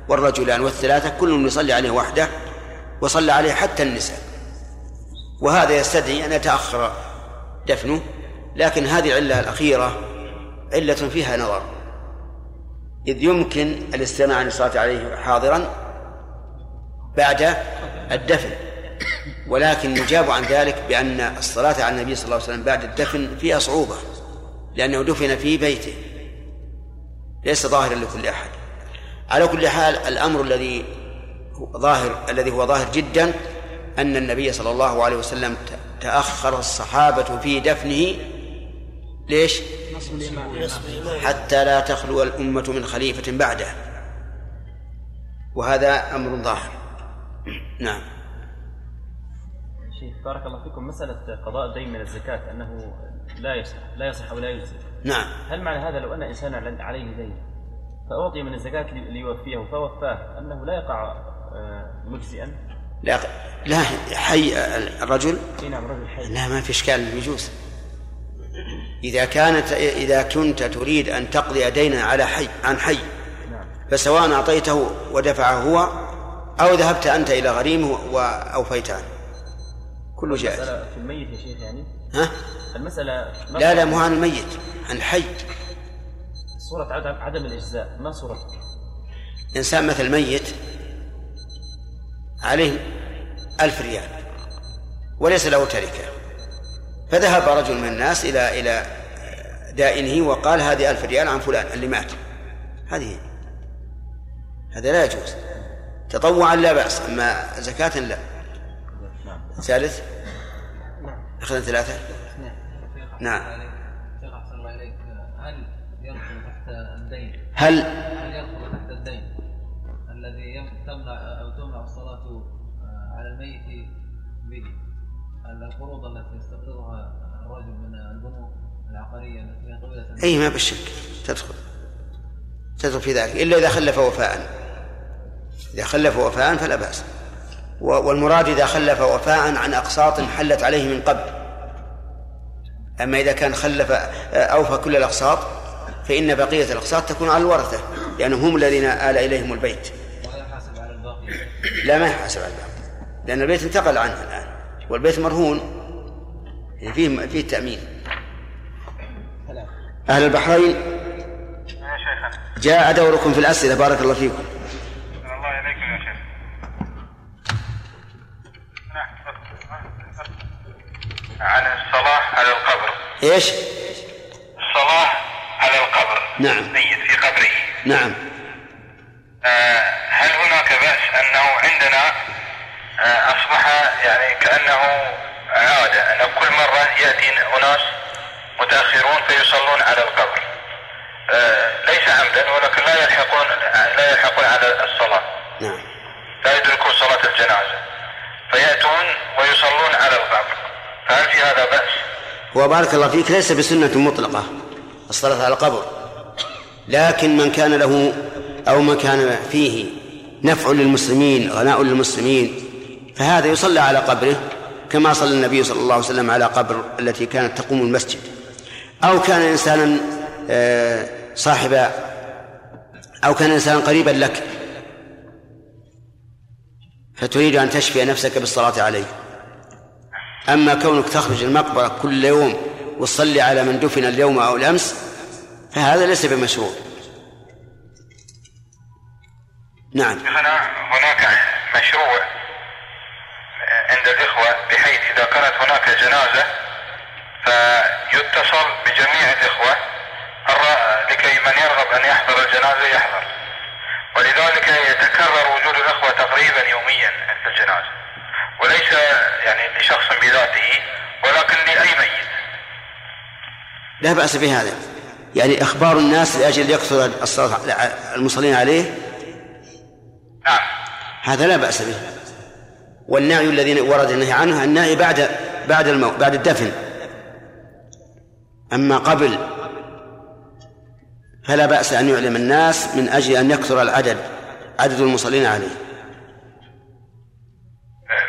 والرجلان والثلاثة كلهم يصلي عليه وحده وصلى عليه حتى النساء. وهذا يستدعي أن يتأخر دفنه لكن هذه العلة الأخيرة علة فيها نظر. إذ يمكن الاستماع للصلاة عليه حاضرا بعد الدفن ولكن يجاب عن ذلك بأن الصلاة على النبي صلى الله عليه وسلم بعد الدفن فيها صعوبة لأنه دفن في بيته. ليس ظاهرا لكل أحد. على كل حال الأمر الذي ظاهر الذي هو ظاهر جدا أن النبي صلى الله عليه وسلم تأخر الصحابة في دفنه ليش؟ حتى لا تخلو الأمة من خليفة بعده. وهذا أمر ظاهر. نعم. شيخ بارك الله فيكم. مسألة قضاء الدين من الزكاة أنه لا يصح لا يصح ولا يجزي. نعم. هل معنى هذا لو أن إنسان عليه دين فأعطي من الزكاة ليوفيه فوفاه أنه لا يقع آه، مجزئا؟ لا لا حي الرجل؟ اي نعم رجل حي. لا ما في إشكال يجوز. إذا كانت إذا كنت تريد أن تقضي دينا على حي عن حي فسواء أعطيته ودفعه هو أو ذهبت أنت إلى غريمه واوفيت عنه كله جائز المسألة في الميت يا شيخ يعني؟ ها؟ المسألة لا لا مو عن الميت عن الحي صورة عدم عدم الإجزاء ما صورة إنسان مثل ميت عليه ألف ريال وليس له تركة. فذهب رجل من الناس إلى إلى دائنه وقال هذه ألف ريال عن فلان اللي مات. هذه هذا لا يجوز. تطوعا لا بأس أما زكاة لا. ثالث؟ أخذنا ثلاثة؟ نعم. هل يدخل تحت الدين؟ هل القروض التي يستقرضها الرجل من البنوك العقارية التي هي طويلة أي ما بالشك. تدخل. تدخل في ذلك. إلا إذا خلف وفاء. إذا خلف وفاء فلا بأس. و- والمراد إذا خلف وفاء عن أقساط حلت عليه من قبل. أما إذا كان خلف أوفى كل الأقساط فإن بقية الأقساط تكون على الورثة لأنهم هم الذين آل إليهم البيت. يحاسب على الباقي. لا ما يحاسب على الباقي. لأن البيت انتقل عنه الآن. والبيت مرهون. يعني فيه فيه تأمين. أهل البحرين جاء دوركم في الأسئلة بارك الله فيكم. الله إليكم يا شيخ عن الصلاة على القبر. إيش؟ الصلاة على القبر. نعم. ميت في قبره. نعم. آه، هل هناك بأس أنه عندنا أصبح يعني كأنه عادة أنه كل مرة يأتي أناس متأخرون فيصلون على القبر. آه، ليس عمدا ولكن لا يلحقون لا يلحقون على الصلاة. نعم. لا يدركون صلاة الجنازة. فيأتون ويصلون على القبر. فهل في هذا بأس؟ وبارك الله فيك ليس بسنة مطلقة الصلاة على القبر. لكن من كان له أو من كان فيه نفع للمسلمين غناء للمسلمين فهذا يصلى على قبره كما صلى النبي صلى الله عليه وسلم على قبر التي كانت تقوم المسجد. أو كان إنسانا آه، صاحب أو كان إنسانا قريبا لك فتريد أن تشفي نفسك بالصلاة عليه. أما كونك تخرج المقبرة كل يوم وتصلي على من دفن اليوم أو الأمس فهذا ليس بمشروع. نعم. هنا هناك مشروع عند الإخوة بحيث إذا كانت هناك جنازة فيتصل بجميع الإخوة لكي من يرغب أن يحضر الجنازة يحضر. ولذلك يتكرر وجود الأخوة تقريبا يوميا في الجنازة. وليس يعني لشخص بذاته ولكن لأي ميت. لا بأس بهذا. يعني إخبار الناس لأجل يكثر الصلاة المصلين عليه؟ نعم. هذا لا بأس به. والنعي الذي ورد النهي عنه النعي بعد بعد الموت بعد الدفن. أما قبل فلا بأس أن يعلم الناس من أجل أن يكثر العدد عدد المصلين عليه.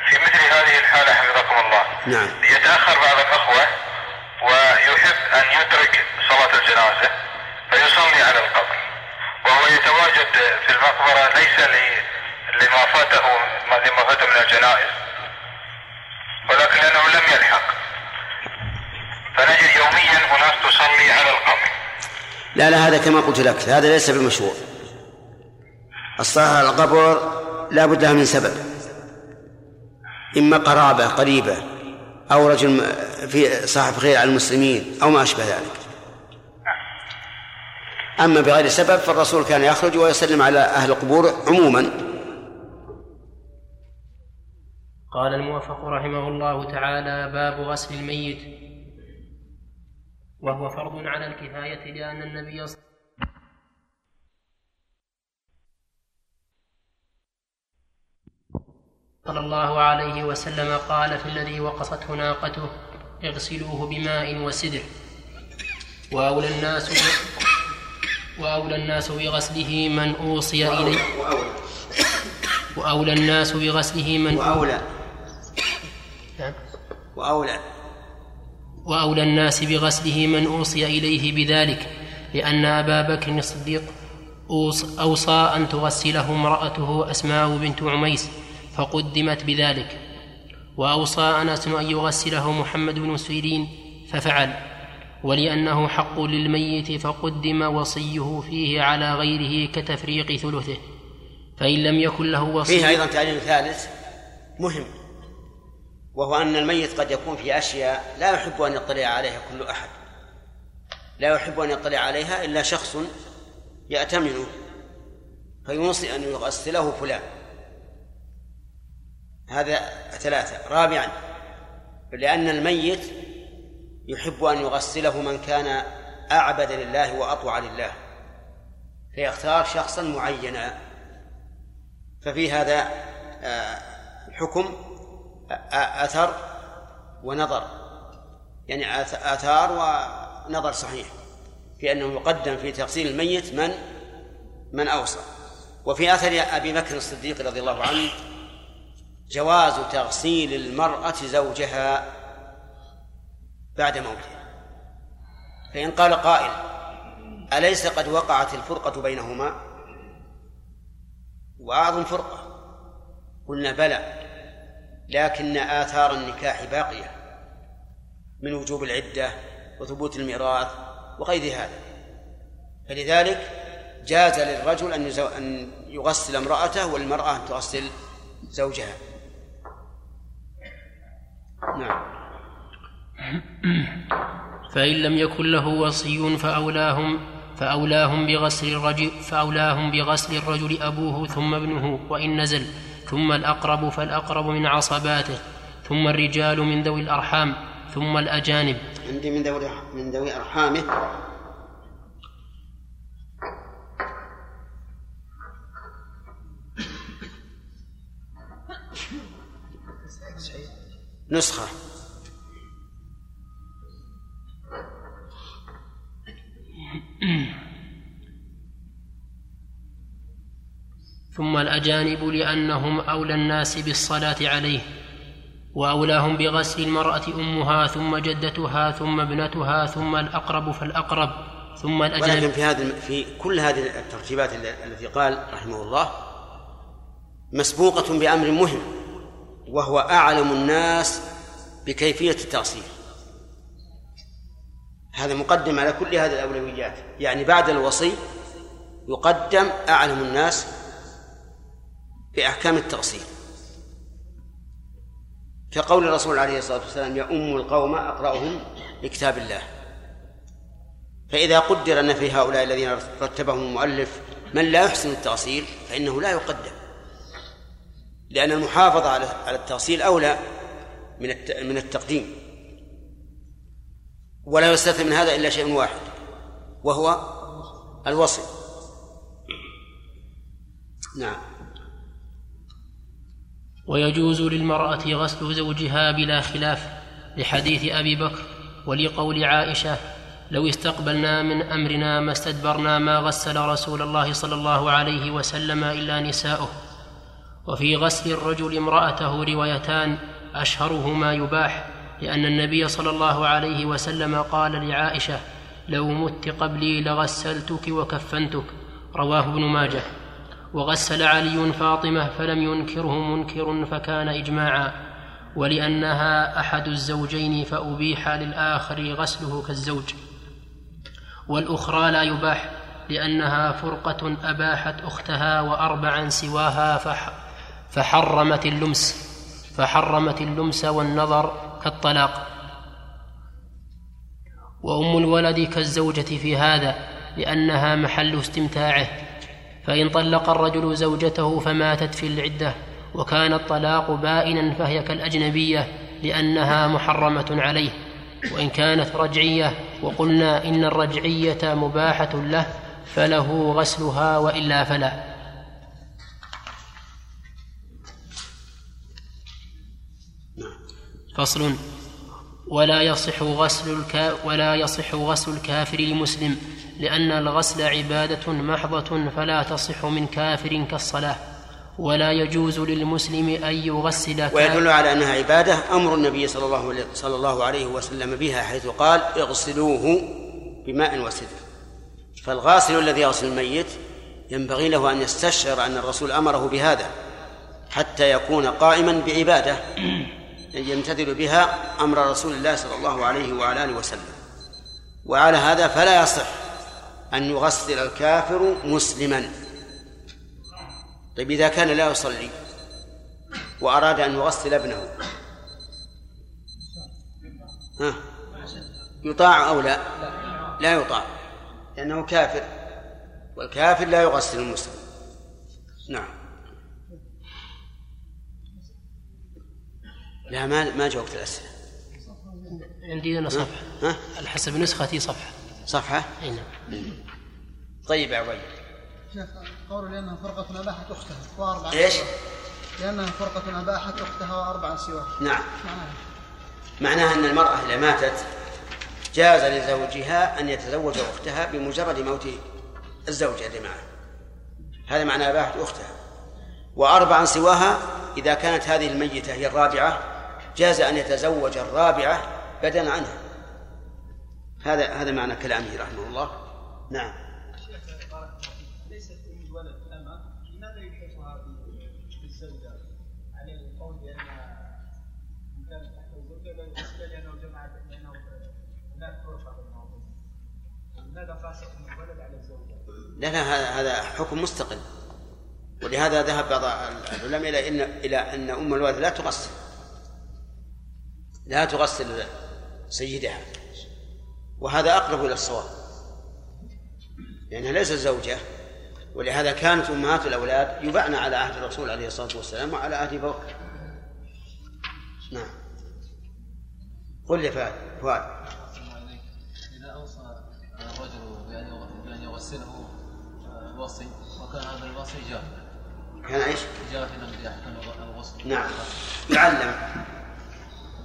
في مثل هذه الحالة حفظكم الله. نعم. يتأخر بعض الأخوة ويحب أن يترك صلاة الجنازة فيصلي على القبر. وهو يتواجد في المقبرة ليس لما فاته لما فاته من الجنائز. ولكن لأنه لم يلحق. فنجد يوميا أناس تصلي على القبر لا لا هذا كما قلت لك. هذا ليس بمشروع الصلاة على القبر لا بد لها من سبب. إما قرابة قريبة أو رجل في صاحب خير على المسلمين أو ما أشبه ذلك. أما بغير سبب فالرسول كان يخرج ويسلم على أهل القبور عموما. قال الموفق رحمه الله تعالى باب غسل الميت. وهو فرض على الكفاية لأن النبي صلى صلى الله عليه وسلم قال في الذي وقصته ناقته اغسلوه بماء وسدر. وأولى الناس وأولى الناس بغسله من أوصي إليه. وأولى الناس بغسله من وأولى. نعم. وأولى. وأولى الناس بغسله من أوصي إليه بذلك لأن أبا بكر الصديق أوص- أوصى أن تغسله امرأته أسماء بنت عميس فقدمت بذلك. وأوصى أنس أن يغسله محمد بن سيرين ففعل. ولأنه حق للميت فقدم وصيه فيه على غيره كتفريق ثلثه. فإن لم يكن له وصي فيه أيضا تعليل ثالث مهم. وهو أن الميت قد يكون في أشياء لا يحب أن يطلع عليها كل أحد. لا يحب أن يطلع عليها إلا شخص يأتمنه فيوصي أن يغسله فلان. هذا ثلاثة. رابعا لأن الميت يحب أن يغسله من كان أعبد لله وأطوع لله. فيختار شخصا معينا. ففي هذا آه، حكم آ- أثر ونظر. يعني آث- آثار ونظر صحيح. في أنه يقدم في تغسيل الميت من من أوصى. وفي أثر أبي بكر الصديق رضي الله عنه جواز تغسيل المرأة زوجها بعد موته فإن قال قائل أليس قد وقعت الفرقة بينهما؟ وأعظم فرقة. قلنا بلى. لكن آثار النكاح باقية من وجوب العدة وثبوت الميراث وغير هذا فلذلك جاز للرجل أن. أن يغسل امرأته والمرأة أن تغسل زوجها نعم فإن لم يكن له وصي فأولاهم فأولاهم بغسل الرجل فأولاهم بغسل الرجل أبوه ثم ابنه وإن نزل ثم الأقرب فالأقرب من عصباته ثم الرجال من ذوي الأرحام ثم الأجانب. عندي من ذوي من ذوي أرحامه. نسخة. ثم الأجانب لأنهم أولى الناس بالصلاة عليه وأولاهم بغسل المرأة أمها ثم جدتها ثم ابنتها ثم الأقرب فالأقرب ثم ولكن الأجانب في هذه في كل هذه الترتيبات التي قال رحمه الله مسبوقة بأمر مهم وهو أعلم الناس بكيفية التغسيل. هذا مقدم على كل هذه الأولويات. يعني بعد الوصي يقدم أعلم الناس بأحكام التغسيل كقول الرسول عليه الصلاة والسلام يؤم القوم أقرأهم لكتاب الله. فإذا قدر أن في هؤلاء الذين رتبهم المؤلف من لا يحسن التأصيل فإنه لا يقدم. لأن المحافظة على التأصيل أولى من من التقديم. ولا يستثنى من هذا إلا شيء واحد وهو الوصل نعم. ويجوز للمرأة غسل زوجها بلا خلاف لحديث أبي بكر ولقول عائشة لو استقبلنا من أمرنا ما استدبرنا ما غسل رسول الله صلى الله عليه وسلم إلا نساؤه. وفي غسل الرجل امرأته روايتان أشهرهما يباح لأن النبي صلى الله عليه وسلم قال لعائشة لو مت قبلي لغسلتك وكفنتك. رواه ابن ماجه. وغسل علي فاطمة فلم ينكره منكر فكان إجماعا ولأنها أحد الزوجين فأبيح للآخر غسله كالزوج. والأخرى لا يباح لأنها فرقة أباحت أختها وأربعا سواها فح فحرمت اللمس فحرمت اللمس والنظر كالطلاق. وأم الولد كالزوجة في هذا لأنها محل استمتاعه. فإن طلق الرجل زوجته فماتت في العدة وكان الطلاق بائنا فهي كالأجنبية لأنها محرمة عليه. وإن كانت رجعية وقلنا إن الرجعية مباحة له فله غسلها وإلا فلا. فصل ولا يصح غسل ولا يصح غسل الكافر لمسلم. لأن الغسل عبادة محضة فلا تصح من كافر كالصلاة ولا يجوز للمسلم أن يغسل ويدل على أنها عبادة أمر النبي صلى الله صلى الله عليه وسلم بها حيث قال اغسلوه بماء وسدر فالغاسل الذي يغسل الميت ينبغي له أن يستشعر أن الرسول أمره بهذا حتى يكون قائما بعبادة يمتثل بها أمر رسول الله صلى الله عليه وعلى آله وسلم. وعلى هذا فلا يصح أن يغسل الكافر مسلما. طيب إذا كان لا يصلي وأراد أن يغسل ابنه ها يطاع أو لا؟ لا يطاع لأنه كافر والكافر لا يغسل المسلم. نعم. لا ما ما جاوبت الأسئلة. عندي أنا صفحة. ها؟ على حسب نسختي صفحة. صفحة أي نعم. طيب يا عبيد شيخ قول لأنها فرقة أباحت أختها وأربعة إيش؟ سواها. لأنها فرقة أباحت أختها وأربعة سواها. نعم. معناها معناها أن المرأة إذا ماتت جاز لزوجها أن يتزوج أختها بمجرد موت الزوجة اللي معه. هذا معنى أباحت أختها. وأربعا سواها إذا كانت هذه الميتة هي الرابعة جاز أن يتزوج الرابعة بدلا عنها. هذا هذا معنى كلامه رحمه الله. نعم. لا هذا هذا حكم مستقل. ولهذا ذهب بعض العلماء إلى ان إلى أن أم الولد لا تغسل. لا تغسل سيدها. وهذا أقرب إلى الصواب. لأنها ليست زوجة ولهذا كانت أمهات الأولاد يباعن على عهد الرسول عليه الصلاة والسلام وعلى عهد بكر نعم. قل يا فؤاد. فؤاد. إذا أوصى الرجل بأن يغسله آه، الوصي وكان هذا الوصي جاهلا كان إيش؟ جاهلا بأحكام الغسل. نعم. يعلم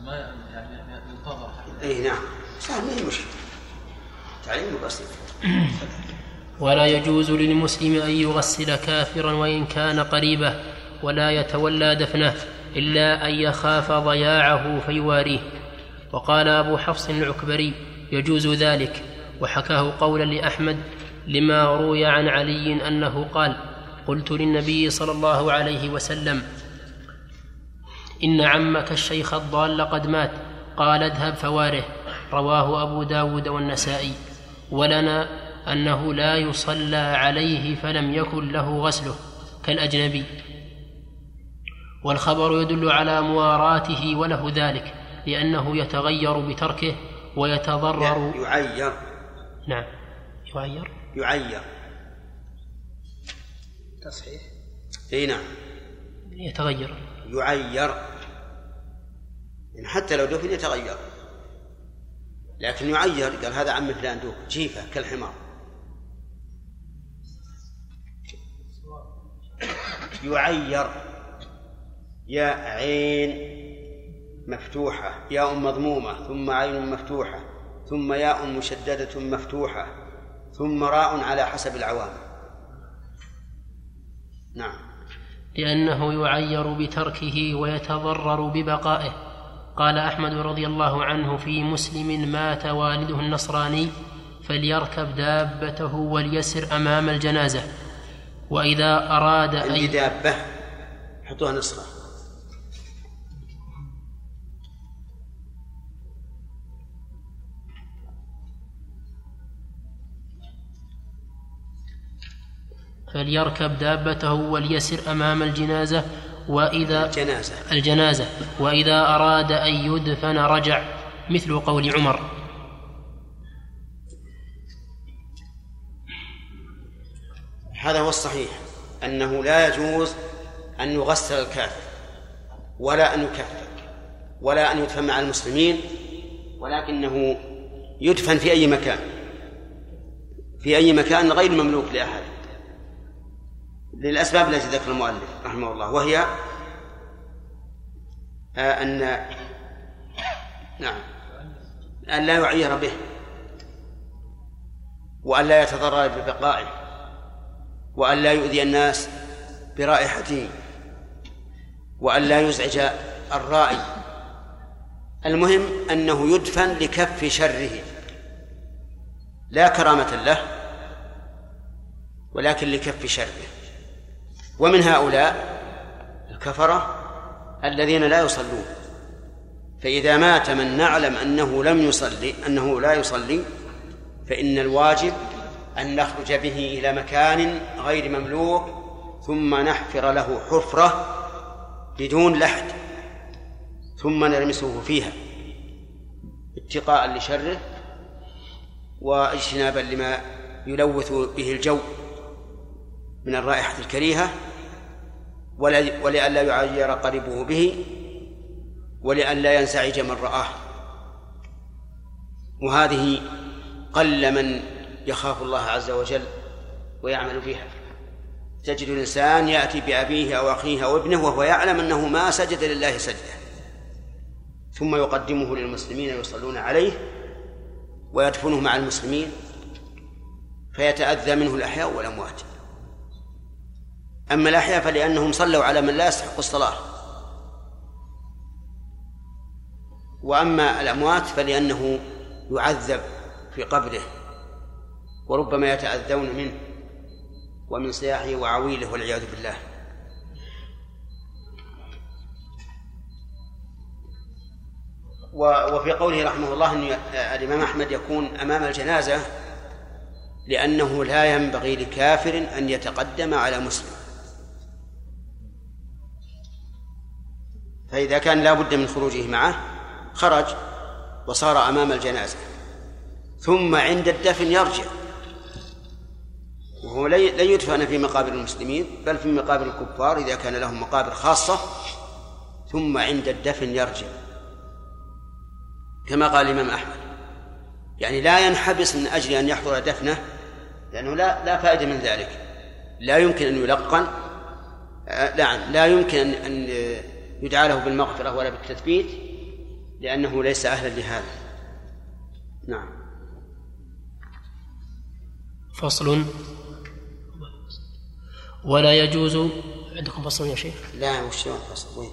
ما يعني ينتظر حتى. اي نعم. سهل ما هي مشكلة. ولا يجوز للمسلم أن يغسل كافرا وإن كان قريبه ولا يتولى دفنه إلا أن يخاف ضياعه فيواريه. وقال أبو حفص العكبري يجوز ذلك. وحكاه قولا لأحمد لما روي عن علي أنه قال قلت للنبي صلى الله عليه وسلم إن عمك الشيخ الضال قد مات قال اذهب فواره. رواه أبو داود والنسائي. ولنا أنه لا يصلى عليه فلم يكن له غسله كالأجنبي. والخبر يدل على مواراته وله ذلك لأنه يتغير بتركه ويتضرر. يعير. نعم. يعير؟ يعير. تصحيح. إي نعم. يتغير. يعير. يعني حتى لو دفن يتغير. لكن يعير قال هذا عم فلان دوك جيفه كالحمار. يعير. يا عين مفتوحة ياء مضمومة ثم عين مفتوحة ثم ياء مشددة مفتوحة ثم راء على حسب العوامل. نعم. لأنه يعير بتركه ويتضرر ببقائه. قال أحمد رضي الله عنه في مسلم مات والده النصراني فليركب دابته وليسر أمام الجنازة. وإذا أراد أن عندي دابة. حطوها نسخة. فليركب دابته وليسر أمام الجنازة. وإذا الجنازة. الجنازة. وإذا أراد أن يدفن رجع مثل قول عمر. هذا هو الصحيح أنه لا يجوز أن يغسل الكافر ولا أن يكفر ولا أن يدفن مع المسلمين ولكنه يدفن في أي مكان في أي مكان غير مملوك لأحد. للأسباب التي ذكر المؤلف رحمه الله وهي آه، أن نعم أن لا يعير به وأن لا يتضرر ببقائه وأن لا يؤذي الناس برائحته وأن لا يزعج الرائي. المهم أنه يدفن لكف شره. لا كرامة له ولكن لكف شره. ومن هؤلاء الكفرة الذين لا يصلون. فإذا مات من نعلم أنه لم يصلي أنه لا يصلي فإن الواجب أن نخرج به إلى مكان غير مملوك ثم نحفر له حفرة بدون لحد ثم نرمسه فيها اتقاء لشره واجتنابا لما يلوث به الجو. من الرائحة الكريهة ولئلا يعير قريبه به ولئلا ينزعج من رآه. وهذه قل من يخاف الله عز وجل ويعمل بها تجد الإنسان يأتي بأبيه أو أخيه أو ابنه وهو يعلم أنه ما سجد لله سجدة. ثم يقدمه للمسلمين يصلون عليه ويدفنه مع المسلمين فيتأذى منه الأحياء والأموات. أما الأحياء فلأنهم صلوا على من لا يستحق الصلاة. وأما الأموات فلأنه يعذب في قبره وربما يتأذون منه ومن صياحه وعويله والعياذ بالله. وفي قوله رحمه الله أن الإمام أحمد يكون أمام الجنازة لأنه لا ينبغي لكافر أن يتقدم على مسلم. فإذا كان لا بد من خروجه معه خرج وصار أمام الجنازة. ثم عند الدفن يرجع. وهو لن يدفن في مقابر المسلمين بل في مقابر الكفار إذا كان لهم مقابر خاصة. ثم عند الدفن يرجع. كما قال الإمام أحمد. يعني لا ينحبس من أجل أن يحضر دفنه لأنه لا لا فائدة من ذلك. لا يمكن أن يلقن لا نعم، لا يمكن أن يدعى له بالمغفرة ولا بالتثبيت لأنه ليس أهلا لهذا. نعم. فصل. ولا يجوز عندكم فصل يا شيخ؟ لا وش فصل وين؟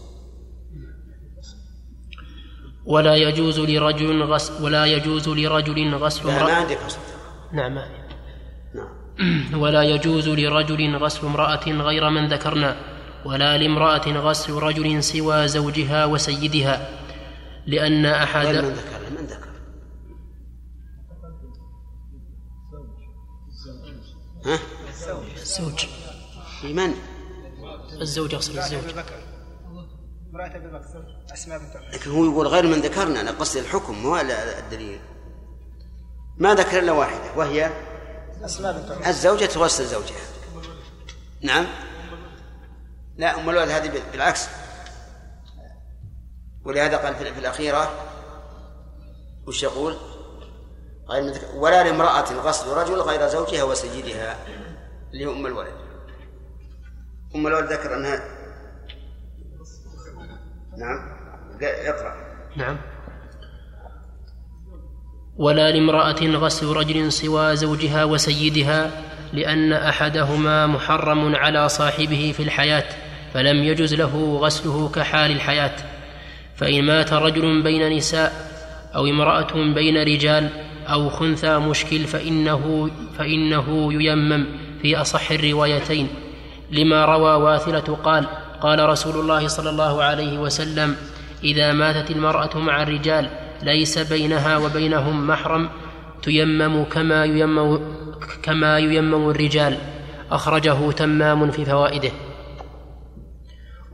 ولا يجوز لرجل غسل ولا يجوز لرجل غسل لا ما عندي فصل. نعم نعم. ولا يجوز لرجل غسل امرأة غير من ذكرنا. ولا لامرأة غسل رجل سوى زوجها وسيدها لأن أحد من ذكر من ذكر. ها؟ الزوج. من؟ الزوج يغسل الزوج. امرأة أبي بكر. أسماء بنت لكن هو يقول غير من ذكرنا أنا قصدي الحكم مو الدليل. ما ذكر إلا واحدة وهي أسماء بنت الزوجة تغسل زوجها. نعم؟ لا أم الولد هذه بالعكس. ولهذا قال في الأخيرة وش يقول؟ غير ولا لامرأة غسل رجل غير زوجها وسيدها اللي هو أم الولد. أم الولد ذكر أنها نعم اقرأ. نعم. ولا لامرأة غسل رجل سوى زوجها وسيدها لأن أحدهما محرم على صاحبه في الحياة فلم يجز له غسله كحال الحياة. فإن مات رجل بين نساء أو امرأة بين رجال أو خنثى مشكل فإنه فإنه ييمم في أصح الروايتين. لما روى واثلة قال قال رسول الله صلى الله عليه وسلم إذا ماتت المرأة مع الرجال ليس بينها وبينهم محرم تيمم كما ييمم كما ييمم الرجال. أخرجه تمام في فوائده.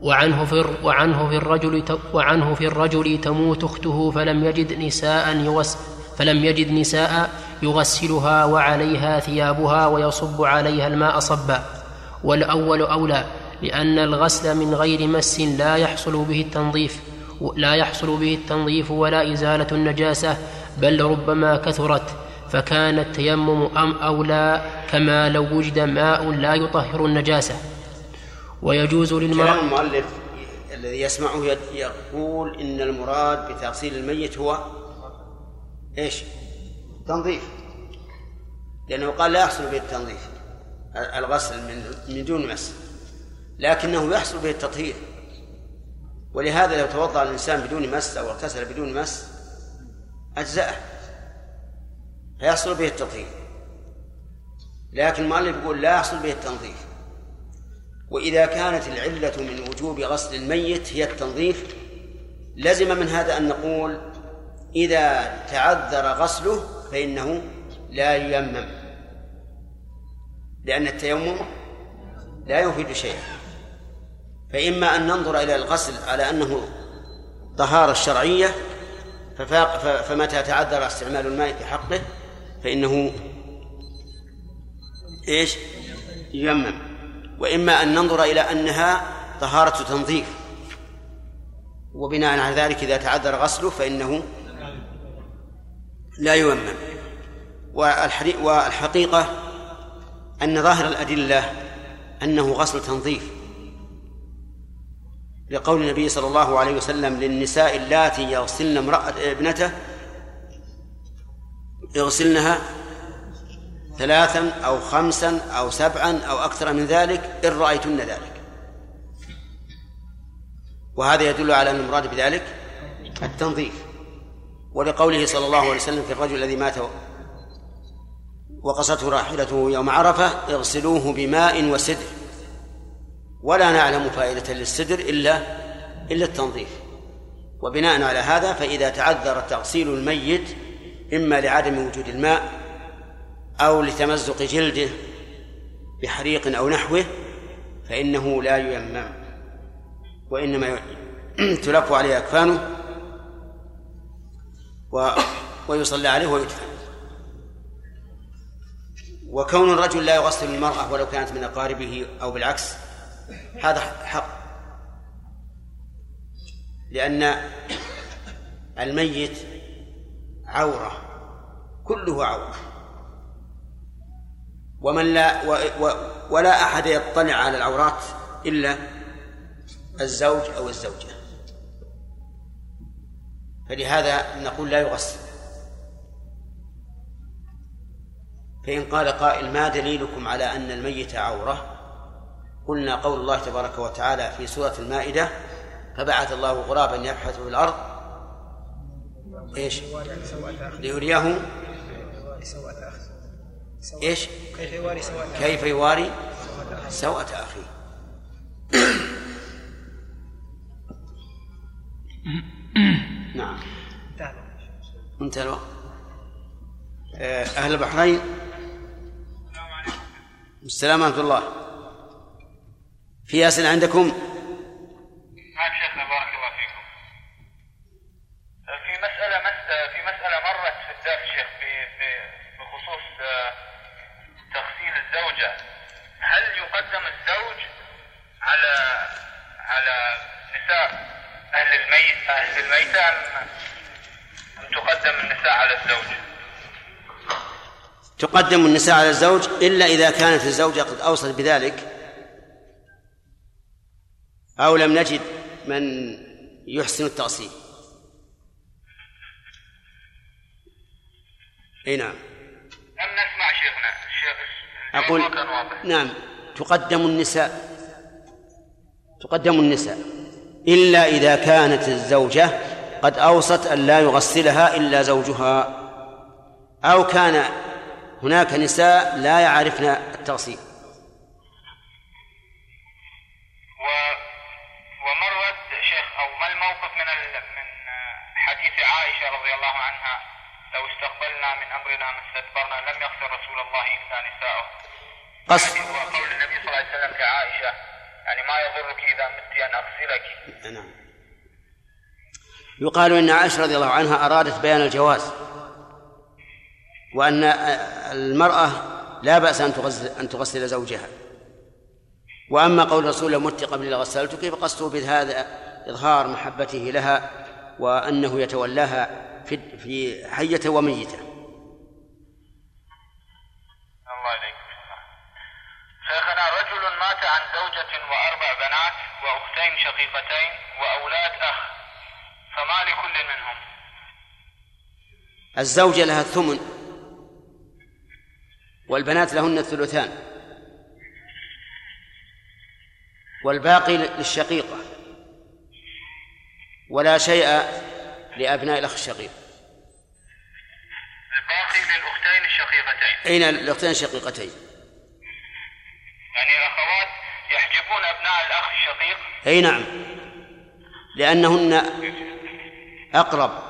وعنه في وعنه في الرجل وعنه في الرجل تموت أخته فلم يجد نساء يغس فلم يجد نساء يغسلها وعليها ثيابها ويصب عليها الماء صبا. والأول أولى لأن الغسل من غير مس لا يحصل به التنظيف لا يحصل به التنظيف ولا إزالة النجاسة بل ربما كثرت فكان التيمم أم أولى كما لو وجد ماء لا يطهر النجاسة. ويجوز للمرأة كلام المؤلف الذي يسمعه يقول إن المراد بتغسيل الميت هو إيش؟ تنظيف. لأنه قال لا يحصل به التنظيف الغسل من من دون مس. لكنه يحصل به التطهير. ولهذا لو توضأ الإنسان بدون مس أو اغتسل بدون مس أجزأه. فيحصل به التطهير لكن المؤلف يقول لا يحصل به التنظيف. وإذا كانت العلة من وجوب غسل الميت هي التنظيف لزم من هذا أن نقول إذا تعذر غسله فإنه لا ييمم لأن التيمم لا يفيد شيئا. فإما أن ننظر إلى الغسل على أنه طهارة شرعية ففاق فمتى تعذر استعمال الماء في حقه فإنه إيش؟ ييمم وإما أن ننظر إلى أنها طهارة تنظيف. وبناء على ذلك إذا تعذر غسله فإنه لا ييمم والحقيقة أن ظاهر الأدلة أنه غسل تنظيف لقول النبي صلى الله عليه وسلم للنساء اللاتي يغسلن امرأة ابنته يغسلنها ثلاثا أو خمسا أو سبعا أو أكثر من ذلك إن رأيتن ذلك. وهذا يدل على أن المراد بذلك التنظيف. ولقوله صلى الله عليه وسلم في الرجل الذي مات وقصته راحلته يوم عرفة اغسلوه بماء وسدر. ولا نعلم فائدة للسدر إلا إلا التنظيف. وبناء على هذا فإذا تعذر تغسيل الميت إما لعدم وجود الماء أو لتمزق جلده بحريق أو نحوه فإنه لا ييمم وإنما تلف عليه أكفانه و ويصلى عليه ويدفن. وكون الرجل لا يغسل المرأة ولو كانت من أقاربه أو بالعكس هذا حق. لأن الميت عورة كله عورة. ومن لا و و ولا أحد يطلع على العورات إلا الزوج أو الزوجة. فلهذا نقول لا يغسل. فإن قال قائل ما دليلكم على أن الميت عورة؟ قلنا قول الله تبارك وتعالى في سورة المائدة فبعث الله غرابا يبحث في الأرض. إيش؟ ليريه إيش؟ كيف يواري سوءة كيف يواري سوءة أخيه. نعم. انتهى الوقت. أهل البحرين. السلام ورحمة الله. في أسئلة عندكم؟ نعم شيخنا بارك الله فيكم. في مسألة في مسألة مرت في الدرس شيخ بخصوص تغسيل الزوجة. هل يقدم الزوج على على نساء أهل الميت أهل الميتة أم تقدم النساء على الزوج؟ تقدم النساء على الزوج إلا إذا كانت الزوجة قد أوصت بذلك أو لم نجد من يحسن التأصيل. أي نعم. لم نسمع شيخنا. الشيخ أقول. نعم. تقدم النساء. تقدم النساء. إلا إذا كانت الزوجة قد أوصت أن لا يغسلها إلا زوجها. أو كان هناك نساء لا يعرفن التغسيل و... ومرت شيخ أو ما الموقف من ال... من حديث عائشة رضي الله عنها لو استقبلنا من أمرنا ما استدبرنا لم يغفر رسول الله إلا نساؤه. قصد هو قول النبي صلى الله عليه وسلم لعائشة يعني ما يضرك إذا مت أن أغسلك. نعم يقال إن عائشة رضي الله عنها أرادت بيان الجواز وأن المرأة لا بأس أن تغسل أن تغسل زوجها وأما قول الرسول لو مت قبل لغسلتك فقصده بهذا إظهار محبته لها وأنه يتولاها في في حية وميتة. الله عليك. شيخنا رجل مات عن زوجة وأربع بنات وأختين شقيقتين وأولاد أخ فما لكل منهم؟ الزوجه لها الثمن والبنات لهن الثلثان والباقي للشقيقة. ولا شيء لأبناء الأخ الشقيق. الباقي للأختين الشقيقتين. أين الأختين الشقيقتين؟ يعني الأخوات يحجبون أبناء الأخ الشقيق. أي نعم. لأنهن أقرب.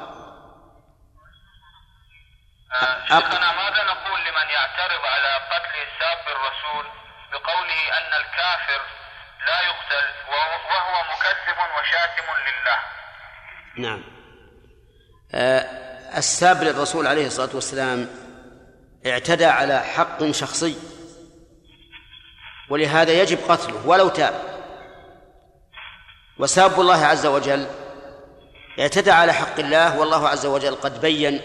آه، شيخنا ماذا نقول لمن يعترض على قتل ساب الرسول بقوله أن الكافر لا يقتل وهو وهو مكذب وشاتم لله؟ نعم. آه، الساب للرسول عليه الصلاة والسلام اعتدى على حق شخصي ولهذا يجب قتله ولو تاب. وساب الله عز وجل اعتدى على حق الله والله عز وجل قد بين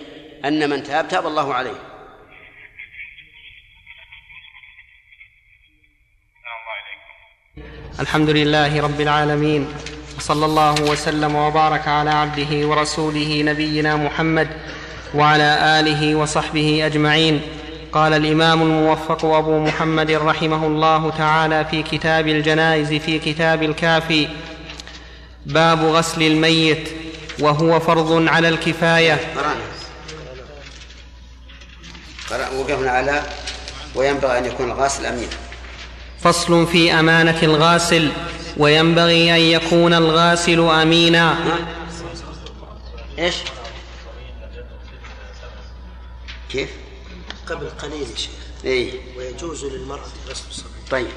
أن من تاب تاب الله عليه. الحمد لله رب العالمين وصلى الله وسلم وبارك على عبده ورسوله نبينا محمد وعلى آله وصحبه أجمعين. قال الإمام الموفق أبو محمد رحمه الله تعالى في كتاب الجنائز في كتاب الكافي باب غسل الميت وهو فرض على الكفاية. قرأ وقفنا على وينبغي أن يكون الغاسل أمين فصل في أمانة الغاسل وينبغي أن يكون الغاسل أمينا. إيش؟ كيف؟ قبل قليل يا شيخ. إي. ويجوز للمرأة غسل الصبي طيب.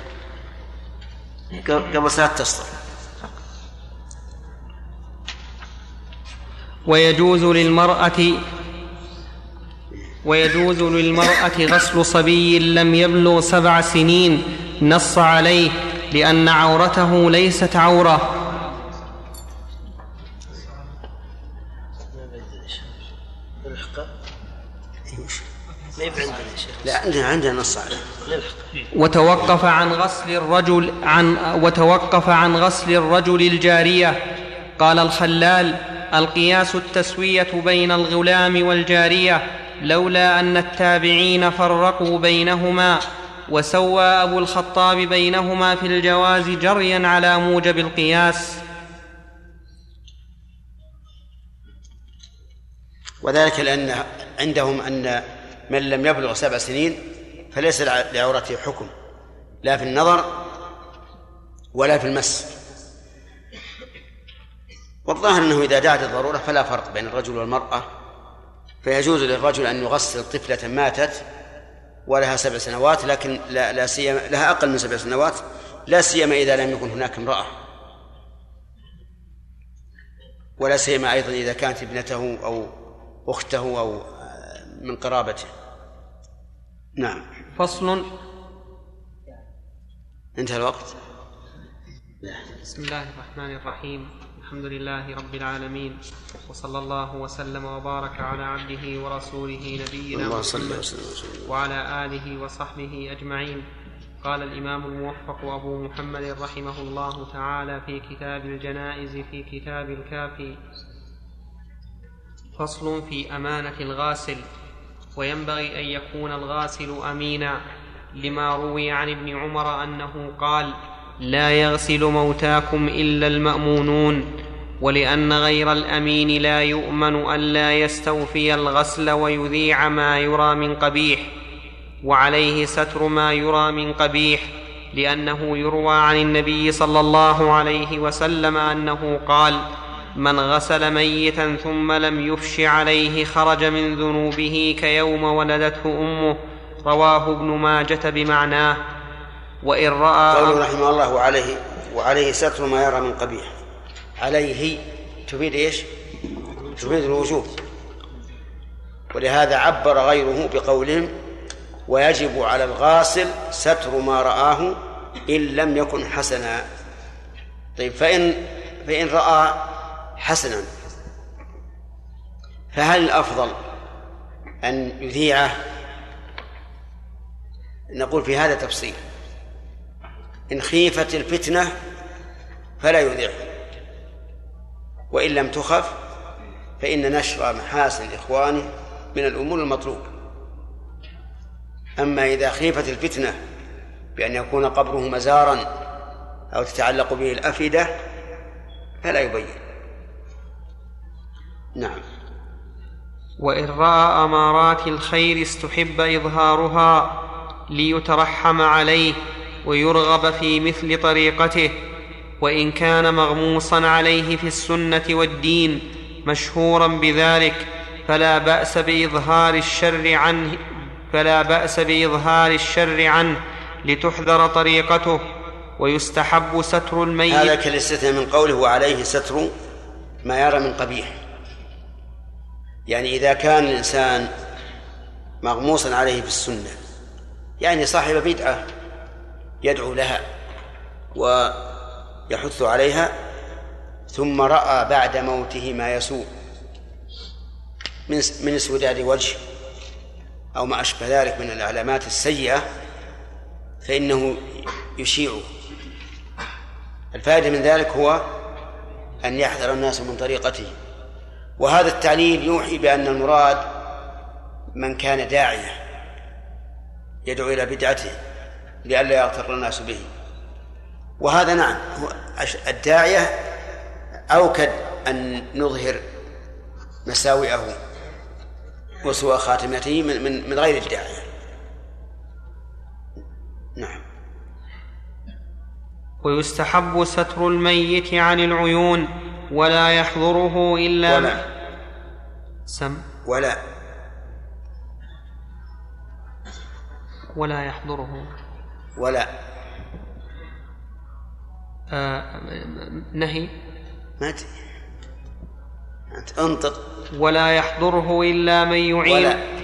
قبل صلاة تصل ويجوز للمرأة ويجوز للمرأة غسل صبي لم يبلغ سبع سنين. نص عليه لأن عورته ليست شيخ لا عندنا عندنا نص عليه. وتوقف عن غسل الرجل عن وتوقف عن غسل الرجل الجارية. قال الخلال القياس التسوية بين الغلام والجارية لولا أن التابعين فرقوا بينهما. وسوى أبو الخطاب بينهما في الجواز جريا على موجب القياس. وذلك لأن عندهم أن من لم يبلغ سبع سنين فليس لع- لعورته حكم لا في النظر ولا في المس. والظاهر أنه إذا دعت الضرورة فلا فرق بين الرجل والمرأة فيجوز للرجل أن يغسل طفلة ماتت ولها سبع سنوات لكن لا, لا سيما لها أقل من سبع سنوات لا سيما إذا لم يكن هناك امرأة. ولا سيما أيضا إذا كانت ابنته أو أخته أو آه، من قرابته. نعم. فصل. انتهى الوقت؟ بسم الله الرحمن الرحيم. الحمد لله رب العالمين وصلى الله وسلم وبارك على عبده ورسوله نبينا محمد وعلى آله وصحبه أجمعين. قال الإمام الموفق أبو محمد رحمه الله تعالى في كتاب الجنائز في كتاب الكافي فصل في أمانة الغاسل وينبغي أن يكون الغاسل أمينا لما روي عن ابن عمر أنه قال لا يغسل موتاكم إلا المأمونون ولأن غير الأمين لا يؤمن ألا يستوفي الغسل ويذيع ما يرى من قبيح وعليه ستر ما يرى من قبيح لأنه يروى عن النبي صلى الله عليه وسلم أنه قال من غسل ميتا ثم لم يفش عليه خرج من ذنوبه كيوم ولدته أمه رواه ابن ماجة بمعناه وإن رأى قوله رحمه الله وعليه وعليه ستر ما يرى من قبيح. عليه تفيد إيش؟ تفيد الوجوب. ولهذا عبر غيره بقولهم ويجب على الغاسل ستر ما رآه إن لم يكن حسنا. طيب فإن فإن رأى حسنا فهل الأفضل أن يذيعه؟ نقول في هذا تفصيل. إن خيفت الفتنة فلا يذيعه وإن لم تخف فإن نشر محاسن إخوانه من الأمور المطلوبة أما إذا خيفت الفتنة بأن يكون قبره مزارا أو تتعلق به الأفئدة فلا يبين. نعم. وإن رأى أمارات الخير استحب إظهارها ليترحم عليه ويرغب في مثل طريقته وإن كان مغموصا عليه في السنة والدين مشهورا بذلك فلا بأس بإظهار الشر عنه فلا بأس بإظهار الشر عنه لتحذر طريقته ويستحب ستر الميت. هذا كالإستثناء من قوله وعليه ستر ما يرى من قبيح. يعني إذا كان الإنسان مغموسا عليه في السنة يعني صاحب بدعة يدعو لها ويحث عليها ثم رأى بعد موته ما يسوء من من اسوداد وجه أو ما أشبه ذلك من العلامات السيئة فإنه يشيعه الفائدة من ذلك هو أن يحذر الناس من طريقته. وهذا التعليل يوحي بأن المراد من كان داعية يدعو إلى بدعته. لئلا يغتر الناس به. وهذا نعم الداعية أوكد أن نظهر مساوئه وسوء خاتمته من من من غير الداعية. نعم. ويستحب ستر الميت عن العيون ولا يحضره إلا ولا. سم. ولا. ولا يحضره. ولا. آه نهي. ما أنت أنطق. ولا يحضره إلا من يعين. ولا.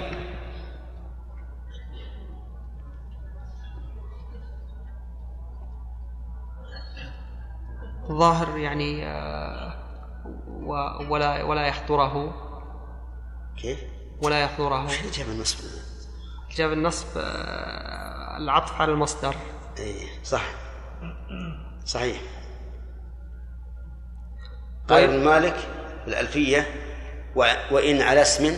ظاهر يعني آه، ولا ولا يحضره. كيف؟ ولا يحضره. اللي جاب النصب؟ جاب النصب آه، العطف على المصدر. اي صح. صحيح. قال ابن مالك في الألفية و- وإن على اسم.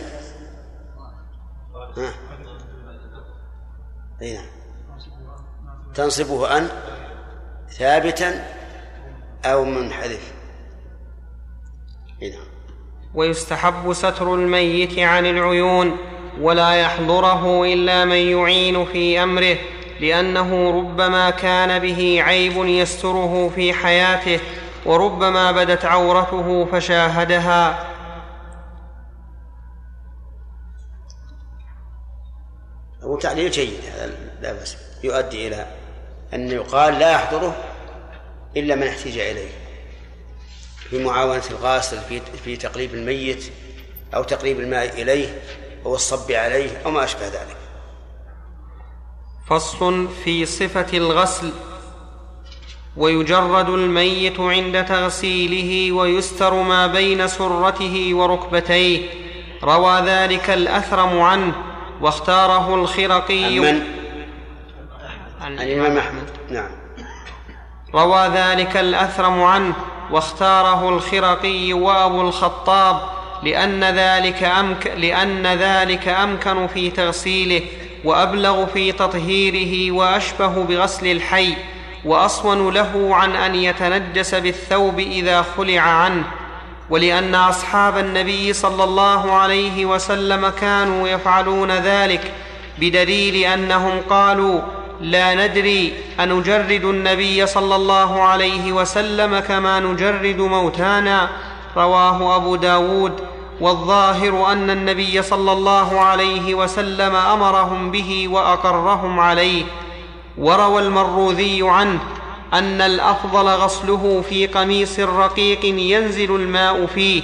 ها. أي نعم. تنصبه أن ثابتا أو منحذف أي نعم. ويستحب ستر الميت عن العيون. ولا يحضره إلا من يعين في أمره لأنه ربما كان به عيب يستره في حياته وربما بدت عورته فشاهدها. هو تعليل جيد هذا لا بأس يؤدي إلى أن يقال لا يحضره إلا من احتج إليه. في معاونة الغاسل في في تقريب الميت أو تقريب الماء إليه أو الصب عليه أو ما أشبه ذلك. فصل في صفة الغسل ويجرد الميت عند تغسيله ويستر ما بين سرته وركبتيه. روى ذلك الأثرم عنه واختاره الخرقي. من؟ عن الإمام أحمد. نعم. روى ذلك الأثرم عنه واختاره الخرقي وأبو الخطاب. لأن ذلك, أمك لأن ذلك أمكن في تغسيله وأبلغ في تطهيره وأشبه بغسل الحي وأصون له عن أن يتنجس بالثوب إذا خلع عنه. ولأن أصحاب النبي صلى الله عليه وسلم كانوا يفعلون ذلك بدليل أنهم قالوا لا ندري أنجرد النبي صلى الله عليه وسلم كما نجرد موتانا رواه أبو داود والظاهر أن النبي صلى الله عليه وسلم أمرهم به وأقرهم عليه. وروى المروذي عنه أن الأفضل غسله في قميص رقيق ينزل الماء فيه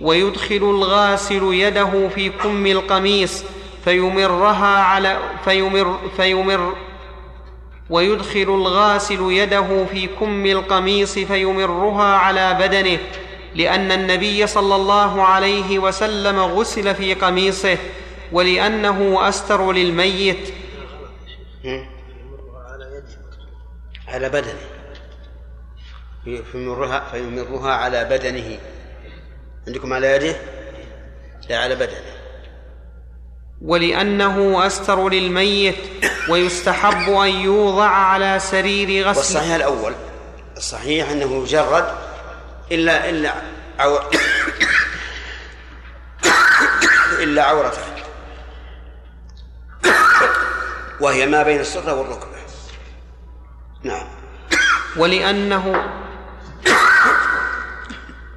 ويدخل الغاسل يده في كم القميص فيمرها على فيمر, فيمر ويدخل الغاسل يده في كم القميص فيمرها على بدنه. لأن النبي صلى الله عليه وسلم غسل في قميصه ولأنه أستر للميت. على بدنه. فيمرها فيمرها على بدنه. عندكم على يده؟ لا على بدنه. ولأنه أستر للميت ويستحب أن يوضع على سرير غسل والصحيح الأول الصحيح أنه يجرد إلا إلا عو... إلا عورته. وهي ما بين السره والركبه نعم. ولأنه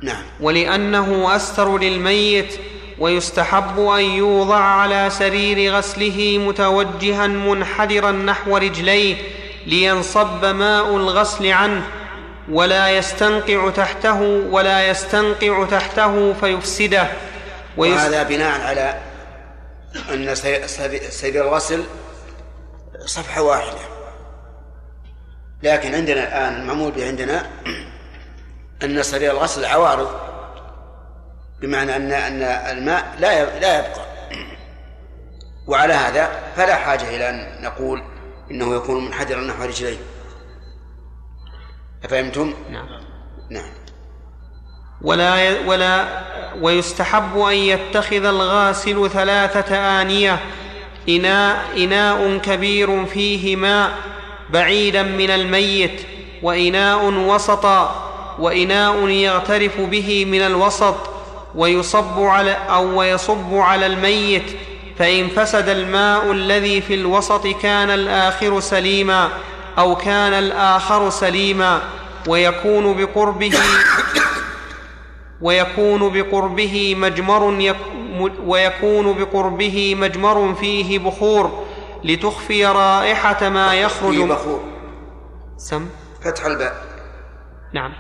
نعم. ولأنه أستر للميت ويستحب أن يوضع على سرير غسله متوجها منحدرا نحو رجليه لينصب ماء الغسل عنه ولا يستنقع تحته ولا يستنقع تحته فيفسده. ويس... وهذا بناء على أن سرير الغسل صفحة واحدة. لكن عندنا الآن المعمول به عندنا أن سرير الغسل عوارض بمعنى ان أن الماء لا لا يبقى. وعلى هذا فلا حاجة إلى أن نقول إنه يكون منحدرا نحو رجليه. أفهمتم؟ نعم. نعم. ولا ولا ويستحب أن يتخذ الغاسل ثلاثة آنية. إناء إناء كبير فيه ماء بعيدا من الميت وإناء وسطا وإناء يغترف به من الوسط ويصب على أو ويصب على الميت. فإن فسد الماء الذي في الوسط كان الآخر سليما. أو كان الآخر سليما ويكون بقربه ويكون بقربه مجمر ويكون بقربه مجمر فيه بخور لتخفي رائحة ما يخرج فيه بخور. سم؟ فتح الباء. نعم.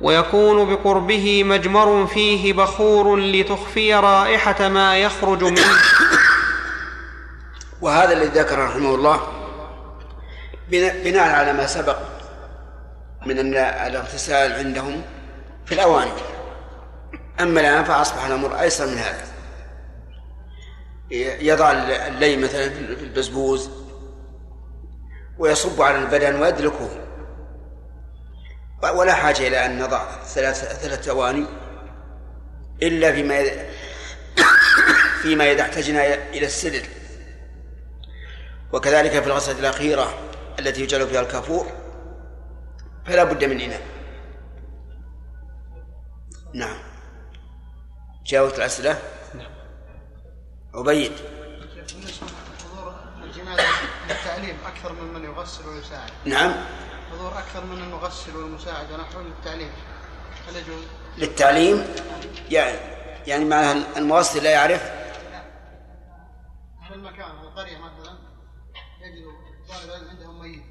ويكون بقربه مجمر فيه بخور لتخفي رائحة ما يخرج منه. وهذا الذي ذكر رحمه الله بناء على ما سبق من أن الاغتسال عندهم في الأواني أما الآن فأصبح الأمر أيسر من هذا. يضع اللي مثلا في البزبوز ويصب على البدن ويدلكه ولا حاجة إلى أن نضع ثلاث ثلاث أواني إلا فيما فيما إذا احتجنا إلى السدر. وكذلك في الغسلة الأخيرة التي يجعل فيها الكافور فلا بد من إناء. نعم. جاوبت الأسئلة؟ نعم. عبيد. للتعليم أكثر من من يغسل ويساعد. نعم. حضور أكثر من المغسل والمساعد ونحو للتعليم. هل يجوز؟ للتعليم؟ يعني يعني مع المغسل لا يعرف؟ المكان القرية مثلا يجد طالب علم عندهم ميت؟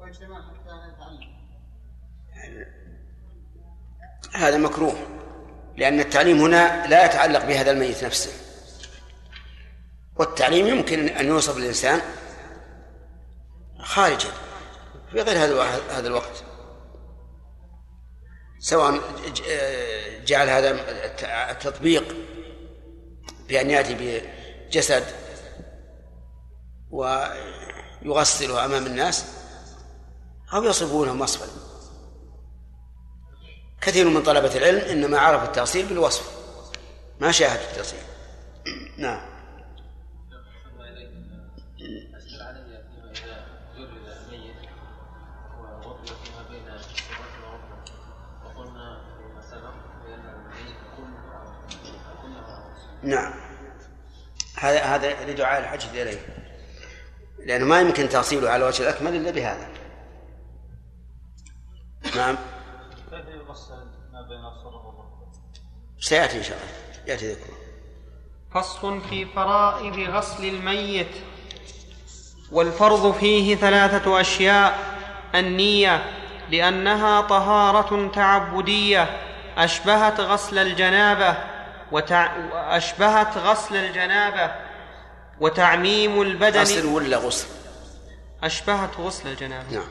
ويجتمعون حتى يتعلم هذا مكروه لأن التعليم هنا لا يتعلق بهذا الميت نفسه. والتعليم يمكن أن يوصف الإنسان خارجا في غير هذا هذا الوقت. سواء جعل هذا التطبيق بأن يأتي بجسد ويغسله أمام الناس أو يصفونه وصفا. كثير من طلبة العلم إنما عرف التأصيل بالوصف ما شاهد التأصيل نعم. نعم. هذا هذا لدعاء الحج إليه. لأنه ما يمكن تأصيله على الوجه الأكمل إلا بهذا. نعم. كيف ما بين؟ سيأتي إن شاء الله. يأتي ذكره. فصل في فرائض غسل الميت. والفرض فيه ثلاثة أشياء. النية لأنها طهارة تعبدية. أشبهت غسل الجنابة وتع... أشبهت غسل الجنابة. وتعميم البدن. غسل ولا غسل؟ أشبهت غسل الجنابة. نعم.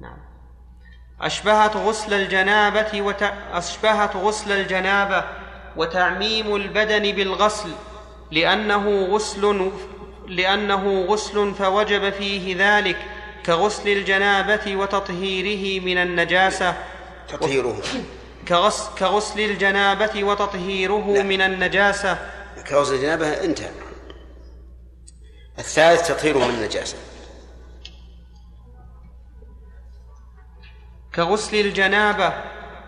نعم. أشبهت غسل الجنابة وت... أشبهت غسل الجنابة وتعميم البدن بالغسل لأنه غسل لأنه غسل فوجب فيه ذلك كغسل الجنابة وتطهيره من النجاسة. تطهيره. كغسل, كغسل الجنابة وتطهيره لا. من النجاسة. كغسل الجنابة انتهى. الثالث تطهيره من النجاسة. كغسل الجنابة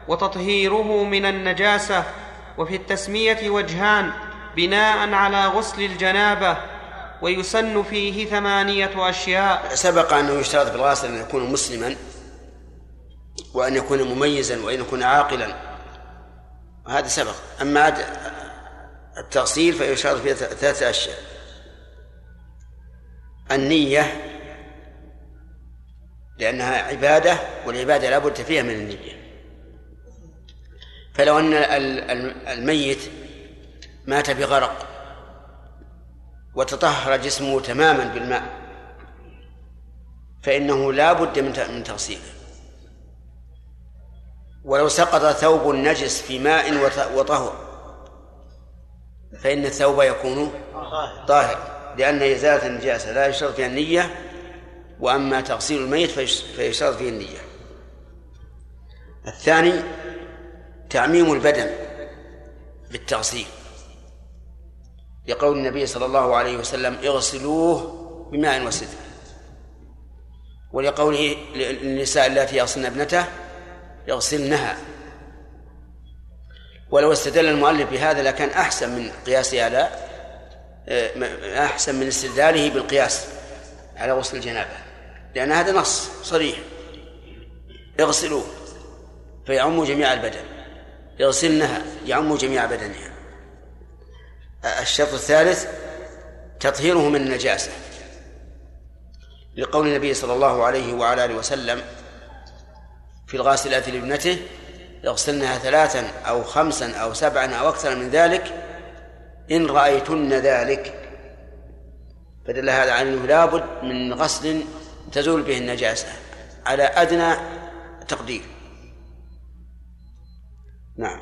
وتطهيره من النجاسة وفي التسمية وجهان بناء على غسل الجنابة ويسن فيه ثمانية أشياء. سبق أنه يشترط في الغاسل أن يكون مسلما وأن يكون مميزا وأن يكون عاقلا. هذا سبق. أما التغسيل فيشترط فيه ثلاثة أشياء. النية لأنها عبادة والعبادة لا بد فيها من النية. فلو أن الميت مات بغرق وتطهر جسمه تماما بالماء فإنه لا بد من تغسيله. ولو سقط ثوب نجس في ماء وطهر فإن الثوب يكون طاهر. لأن إزالة النجاسة لا يشترط فيها النية وأما تغسيل الميت فيشترط فيه النية. الثاني تعميم البدن بالتغسيل. لقول النبي صلى الله عليه وسلم اغسلوه بماء وسدر. ولقوله للنساء اللاتي يغسلن ابنته يغسلنها ولو استدل المؤلف بهذا لكان أحسن من قياسه على أحسن من استدلاله بالقياس على غسل الجنابة. لأن هذا نص صريح. اغسلوه فيعم جميع البدن. يغسلنها يعم جميع بدنها. الشرط الثالث تطهيره من النجاسة. لقول النبي صلى الله عليه وعلى آله وسلم في الغاسلات لابنته يغسلنها ثلاثا أو خمسا أو سبعا أو أكثر من ذلك إن رأيتن ذلك. فدل هذا على أنه لابد من غسل تزول به النجاسة على أدنى تقدير. نعم.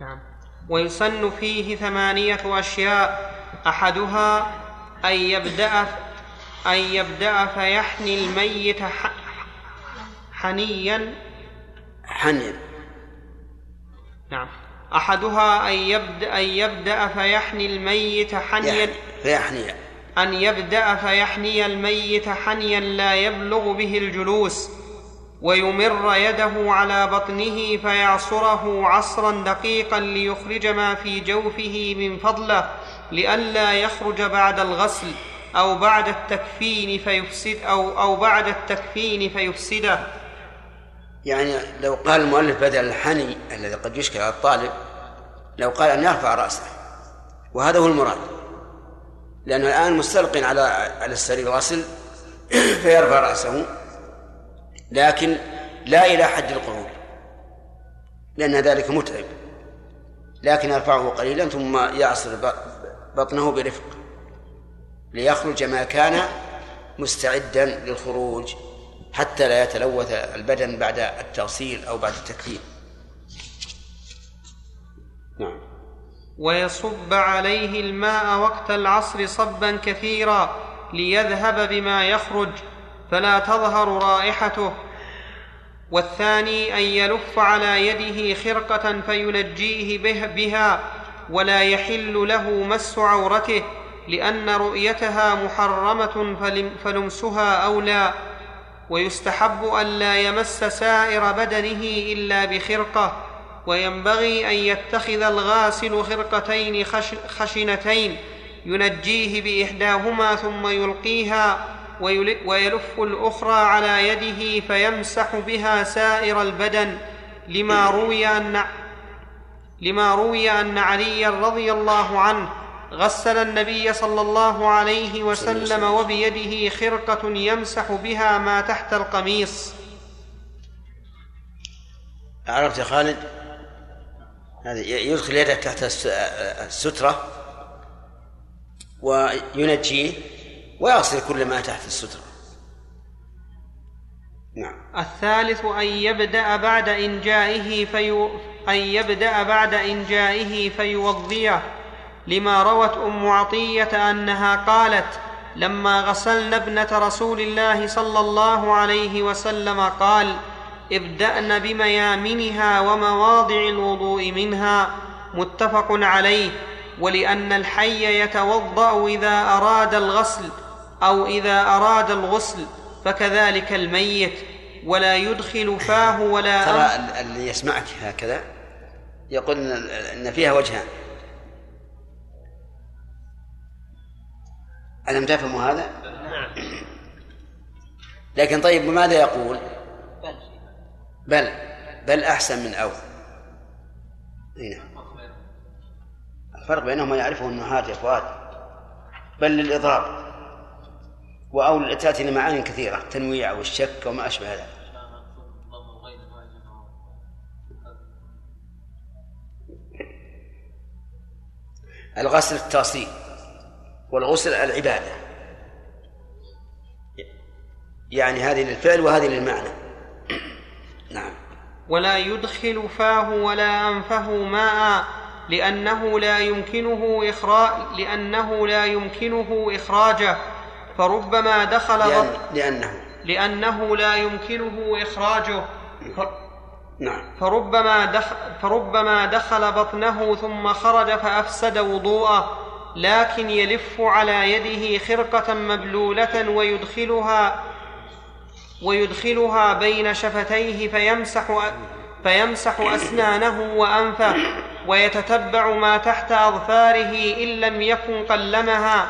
نعم. ويسن فيه ثمانية أشياء. أحدها أن يبدأ أن يبدأ فيحني الميت حنيا. حنيا. نعم. أحدها أن يبدأ, أن يبدأ فيحني الميت حنيا فيحني. أن يبدأ فيحني الميت حنيا لا يبلغ به الجلوس ويمر يده على بطنه فيعصره عصرا دقيقا ليخرج ما في جوفه من فضله لئلا يخرج بعد الغسل أو بعد التكفين فيفسد أو أو بعد التكفين فيفسده. يعني لو قال المؤلف بدل الحني الذي قد يشكل على الطالب لو قال أن يرفع رأسه. وهذا هو المراد. لأنه الآن مستلق على على السرير غسل فيرفع رأسه. لكن لا إلى حد القعود لأن ذلك متعب. لكن يرفعه قليلا ثم يعصر بطنه برفق ليخرج ما كان مستعدا للخروج. حتى لا يتلوث البدن بعد التغسيل أو بعد التكفين نعم. ويصب عليه الماء وقت العصر صبا كثيرا ليذهب بما يخرج فلا تظهر رائحته. والثاني أن يلف على يده خرقة فينجيه به بها ولا يحل له مس عورته لأن رؤيتها محرمة فلمسها أولى. ويستحب الا يمس سائر بدنه إلا بخرقة وينبغي أن يتخذ الغاسل خرقتين خشنتين ينجيه بإحداهما ثم يلقيها ويلف الأخرى على يده فيمسح بها سائر البدن لما روي أن لما روي أن عليا رضي الله عنه غسل النبي صلى الله عليه وسلم وبيده خرقة يمسح بها ما تحت القميص. عرفت يا خالد؟ هذا يدخل يده تحت السترة وينجيه ويغسل كل ما تحت السترة. نعم. الثالث أن يبدأ بعد إنجائه في أن يبدأ بعد إنجائه فيوضيه. لما روت أم عطية أنها قالت لما غسلنا ابنة رسول الله صلى الله عليه وسلم قال ابدأن بميامنها ومواضع الوضوء منها متفق عليه ولأن الحي يتوضأ إذا أراد الغسل أو إذا أراد الغسل فكذلك الميت ولا يدخل فاه ولا ترى اللي يسمعك هكذا يقول إن فيها وجهان. ألم تفهموا هذا؟ لكن طيب ماذا يقول؟ بل. بل أحسن من أو. نعم. الفرق بينهما يعرفه النهاة يا فؤاد بل للإضراب. وأو تأتي لمعاني كثيرة التنويع والشك وما أشبه ذلك. الغسل التاصيل والغسل العبادة. يعني هذه للفعل وهذه للمعنى. نعم. ولا يدخل فاه ولا أنفه ماء لأنه لا يمكنه إخراج لأنه لا يمكنه إخراجه. فربما دخل لأن... لأنه. لأنه لا يمكنه إخراجه. ف... نعم. فربما دخل فربما دخل بطنه ثم خرج فأفسد وضوءه. لكن يلف على يده خرقة مبلولة ويدخلها ويدخلها بين شفتيه فيمسح فيمسح أسنانه وأنفه ويتتبع ما تحت أظفاره إن لم يكن قلمها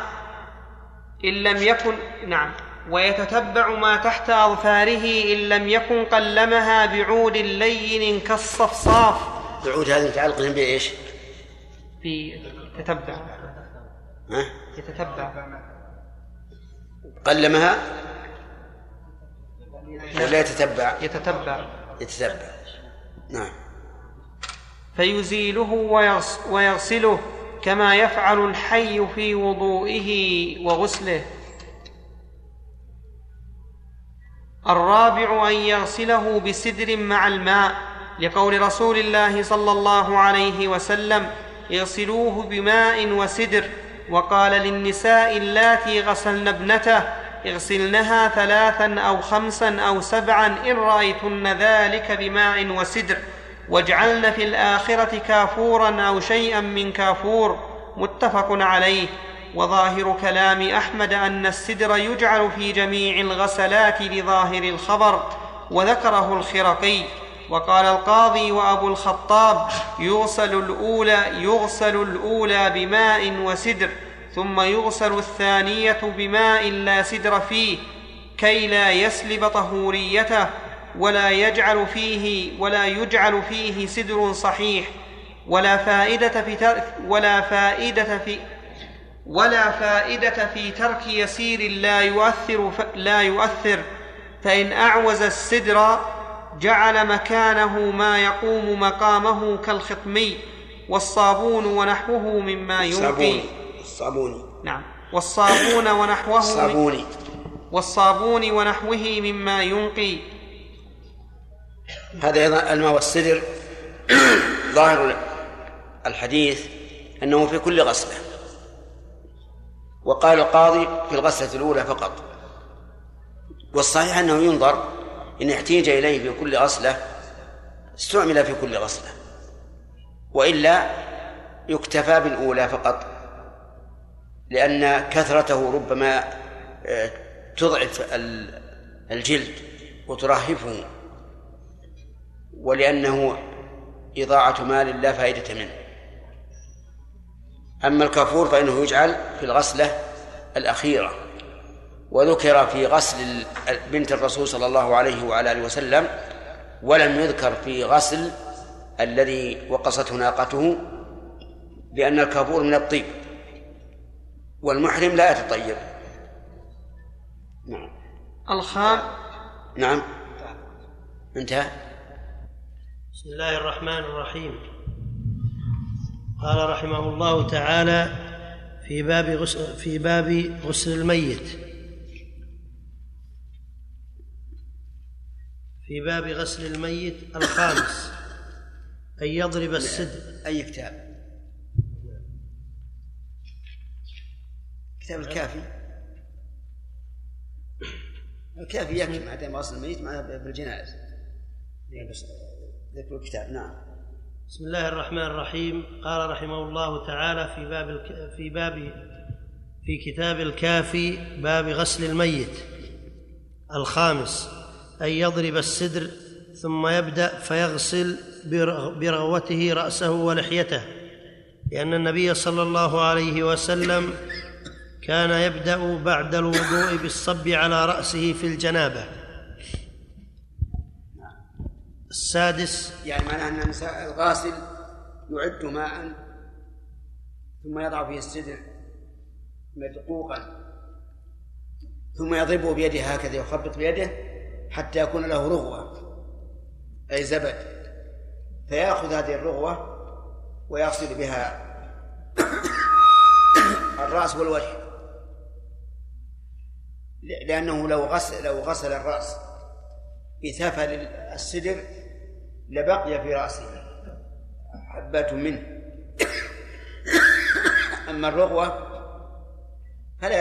إن لم يكن نعم ويتتبع ما تحت أظفاره إن لم يكن قلمها بعود لين كالصفصاف بعود هذه متعلقة بإيش؟ في تتبع ها؟ يتتبع. قلمها؟ ولا يتتبع. يتتبع. يتتبع. نعم. فيزيله ويغسله كما يفعل الحي في وضوئه وغسله. الرابع أن يغسله بسدر مع الماء. لقول رسول الله صلى الله عليه وسلم اغسلوه بماء وسدر. وقال للنساء اللاتي غسلن ابنته اغسلنها ثلاثا أو خمسا أو سبعا إن رأيتن ذلك بماء وسدر واجعلن في الآخرة كافورا أو شيئا من كافور متفق عليه وظاهر كلام أحمد أن السدر يجعل في جميع الغسلات لظاهر الخبر وذكره الخرقي وقال القاضي وأبو الخطاب يغسل الأولى يغسل الأولى بماء وسدر ثم يغسل الثانية بماء لا سدر فيه كي لا يسلب طهوريته ولا يجعل فيه ولا يجعل فيه سدر صحيح ولا فائدة في ولا فائدة في ولا فائدة في ترك يسير لا يؤثر لا يؤثر فإن أعوز السدر جعل مكانه ما يقوم مقامه كالخطمي والصابون ونحوه مما ينقي الصابوني نعم. والصابون ونحوه الصابوني والصابون ونحوه مما ينقي هذا أيضا الماء والسدر. ظاهر الحديث أنه في كل غسلة. وقال القاضي في الغسلة الأولى فقط. والصحيح أنه ينظر إن احتيج إليه في كل غسلة استعمل في كل غسلة. وإلا يكتفى بالأولى فقط لأن كثرته ربما آه، تضعف الجلد وترهفه. ولأنه إضاعة مال لا فائدة منه. أما الكافور فإنه يجعل في الغسلة الأخيرة. وذكر في غسل بنت الرسول صلى الله عليه وعلى آله وسلم ولم يذكر في غسل الذي وقصته ناقته لأن الكافور من الطيب والمحرم لا يتطيب. نعم. الخام. نعم. انتهى. بسم الله الرحمن الرحيم. قال رحمه الله تعالى في باب غسل في باب غسل الميت. في باب غسل الميت الخامس أن يضرب السد أي كتاب؟ كتاب الكافي. الكافي يكفي مع دام غسل الميت مع بالجنائز بس ذكر الكتاب. نعم. بسم الله الرحمن الرحيم. قال رحمه الله تعالى في باب الك... في باب في كتاب الكافي باب غسل الميت الخامس. أن يضرب السدر ثم يبدأ فيغسل برغوته رأسه ولحيته لأن النبي صلى الله عليه وسلم كان يبدأ بعد الوضوء بالصب على رأسه في الجنابة. السادس يعني معناه أن الغاسل يعد ماء ثم يضع فيه السدر مدقوقا ثم يضربه بيده هكذا يخبط بيده حتى يكون له رغوة أي زبد. فيأخذ هذه الرغوة ويغسل بها الرأس والوجه. لأنه لو غسل لو غسل الرأس بثفل السدر لبقي في رأسه حبة منه. أما الرغوة فلا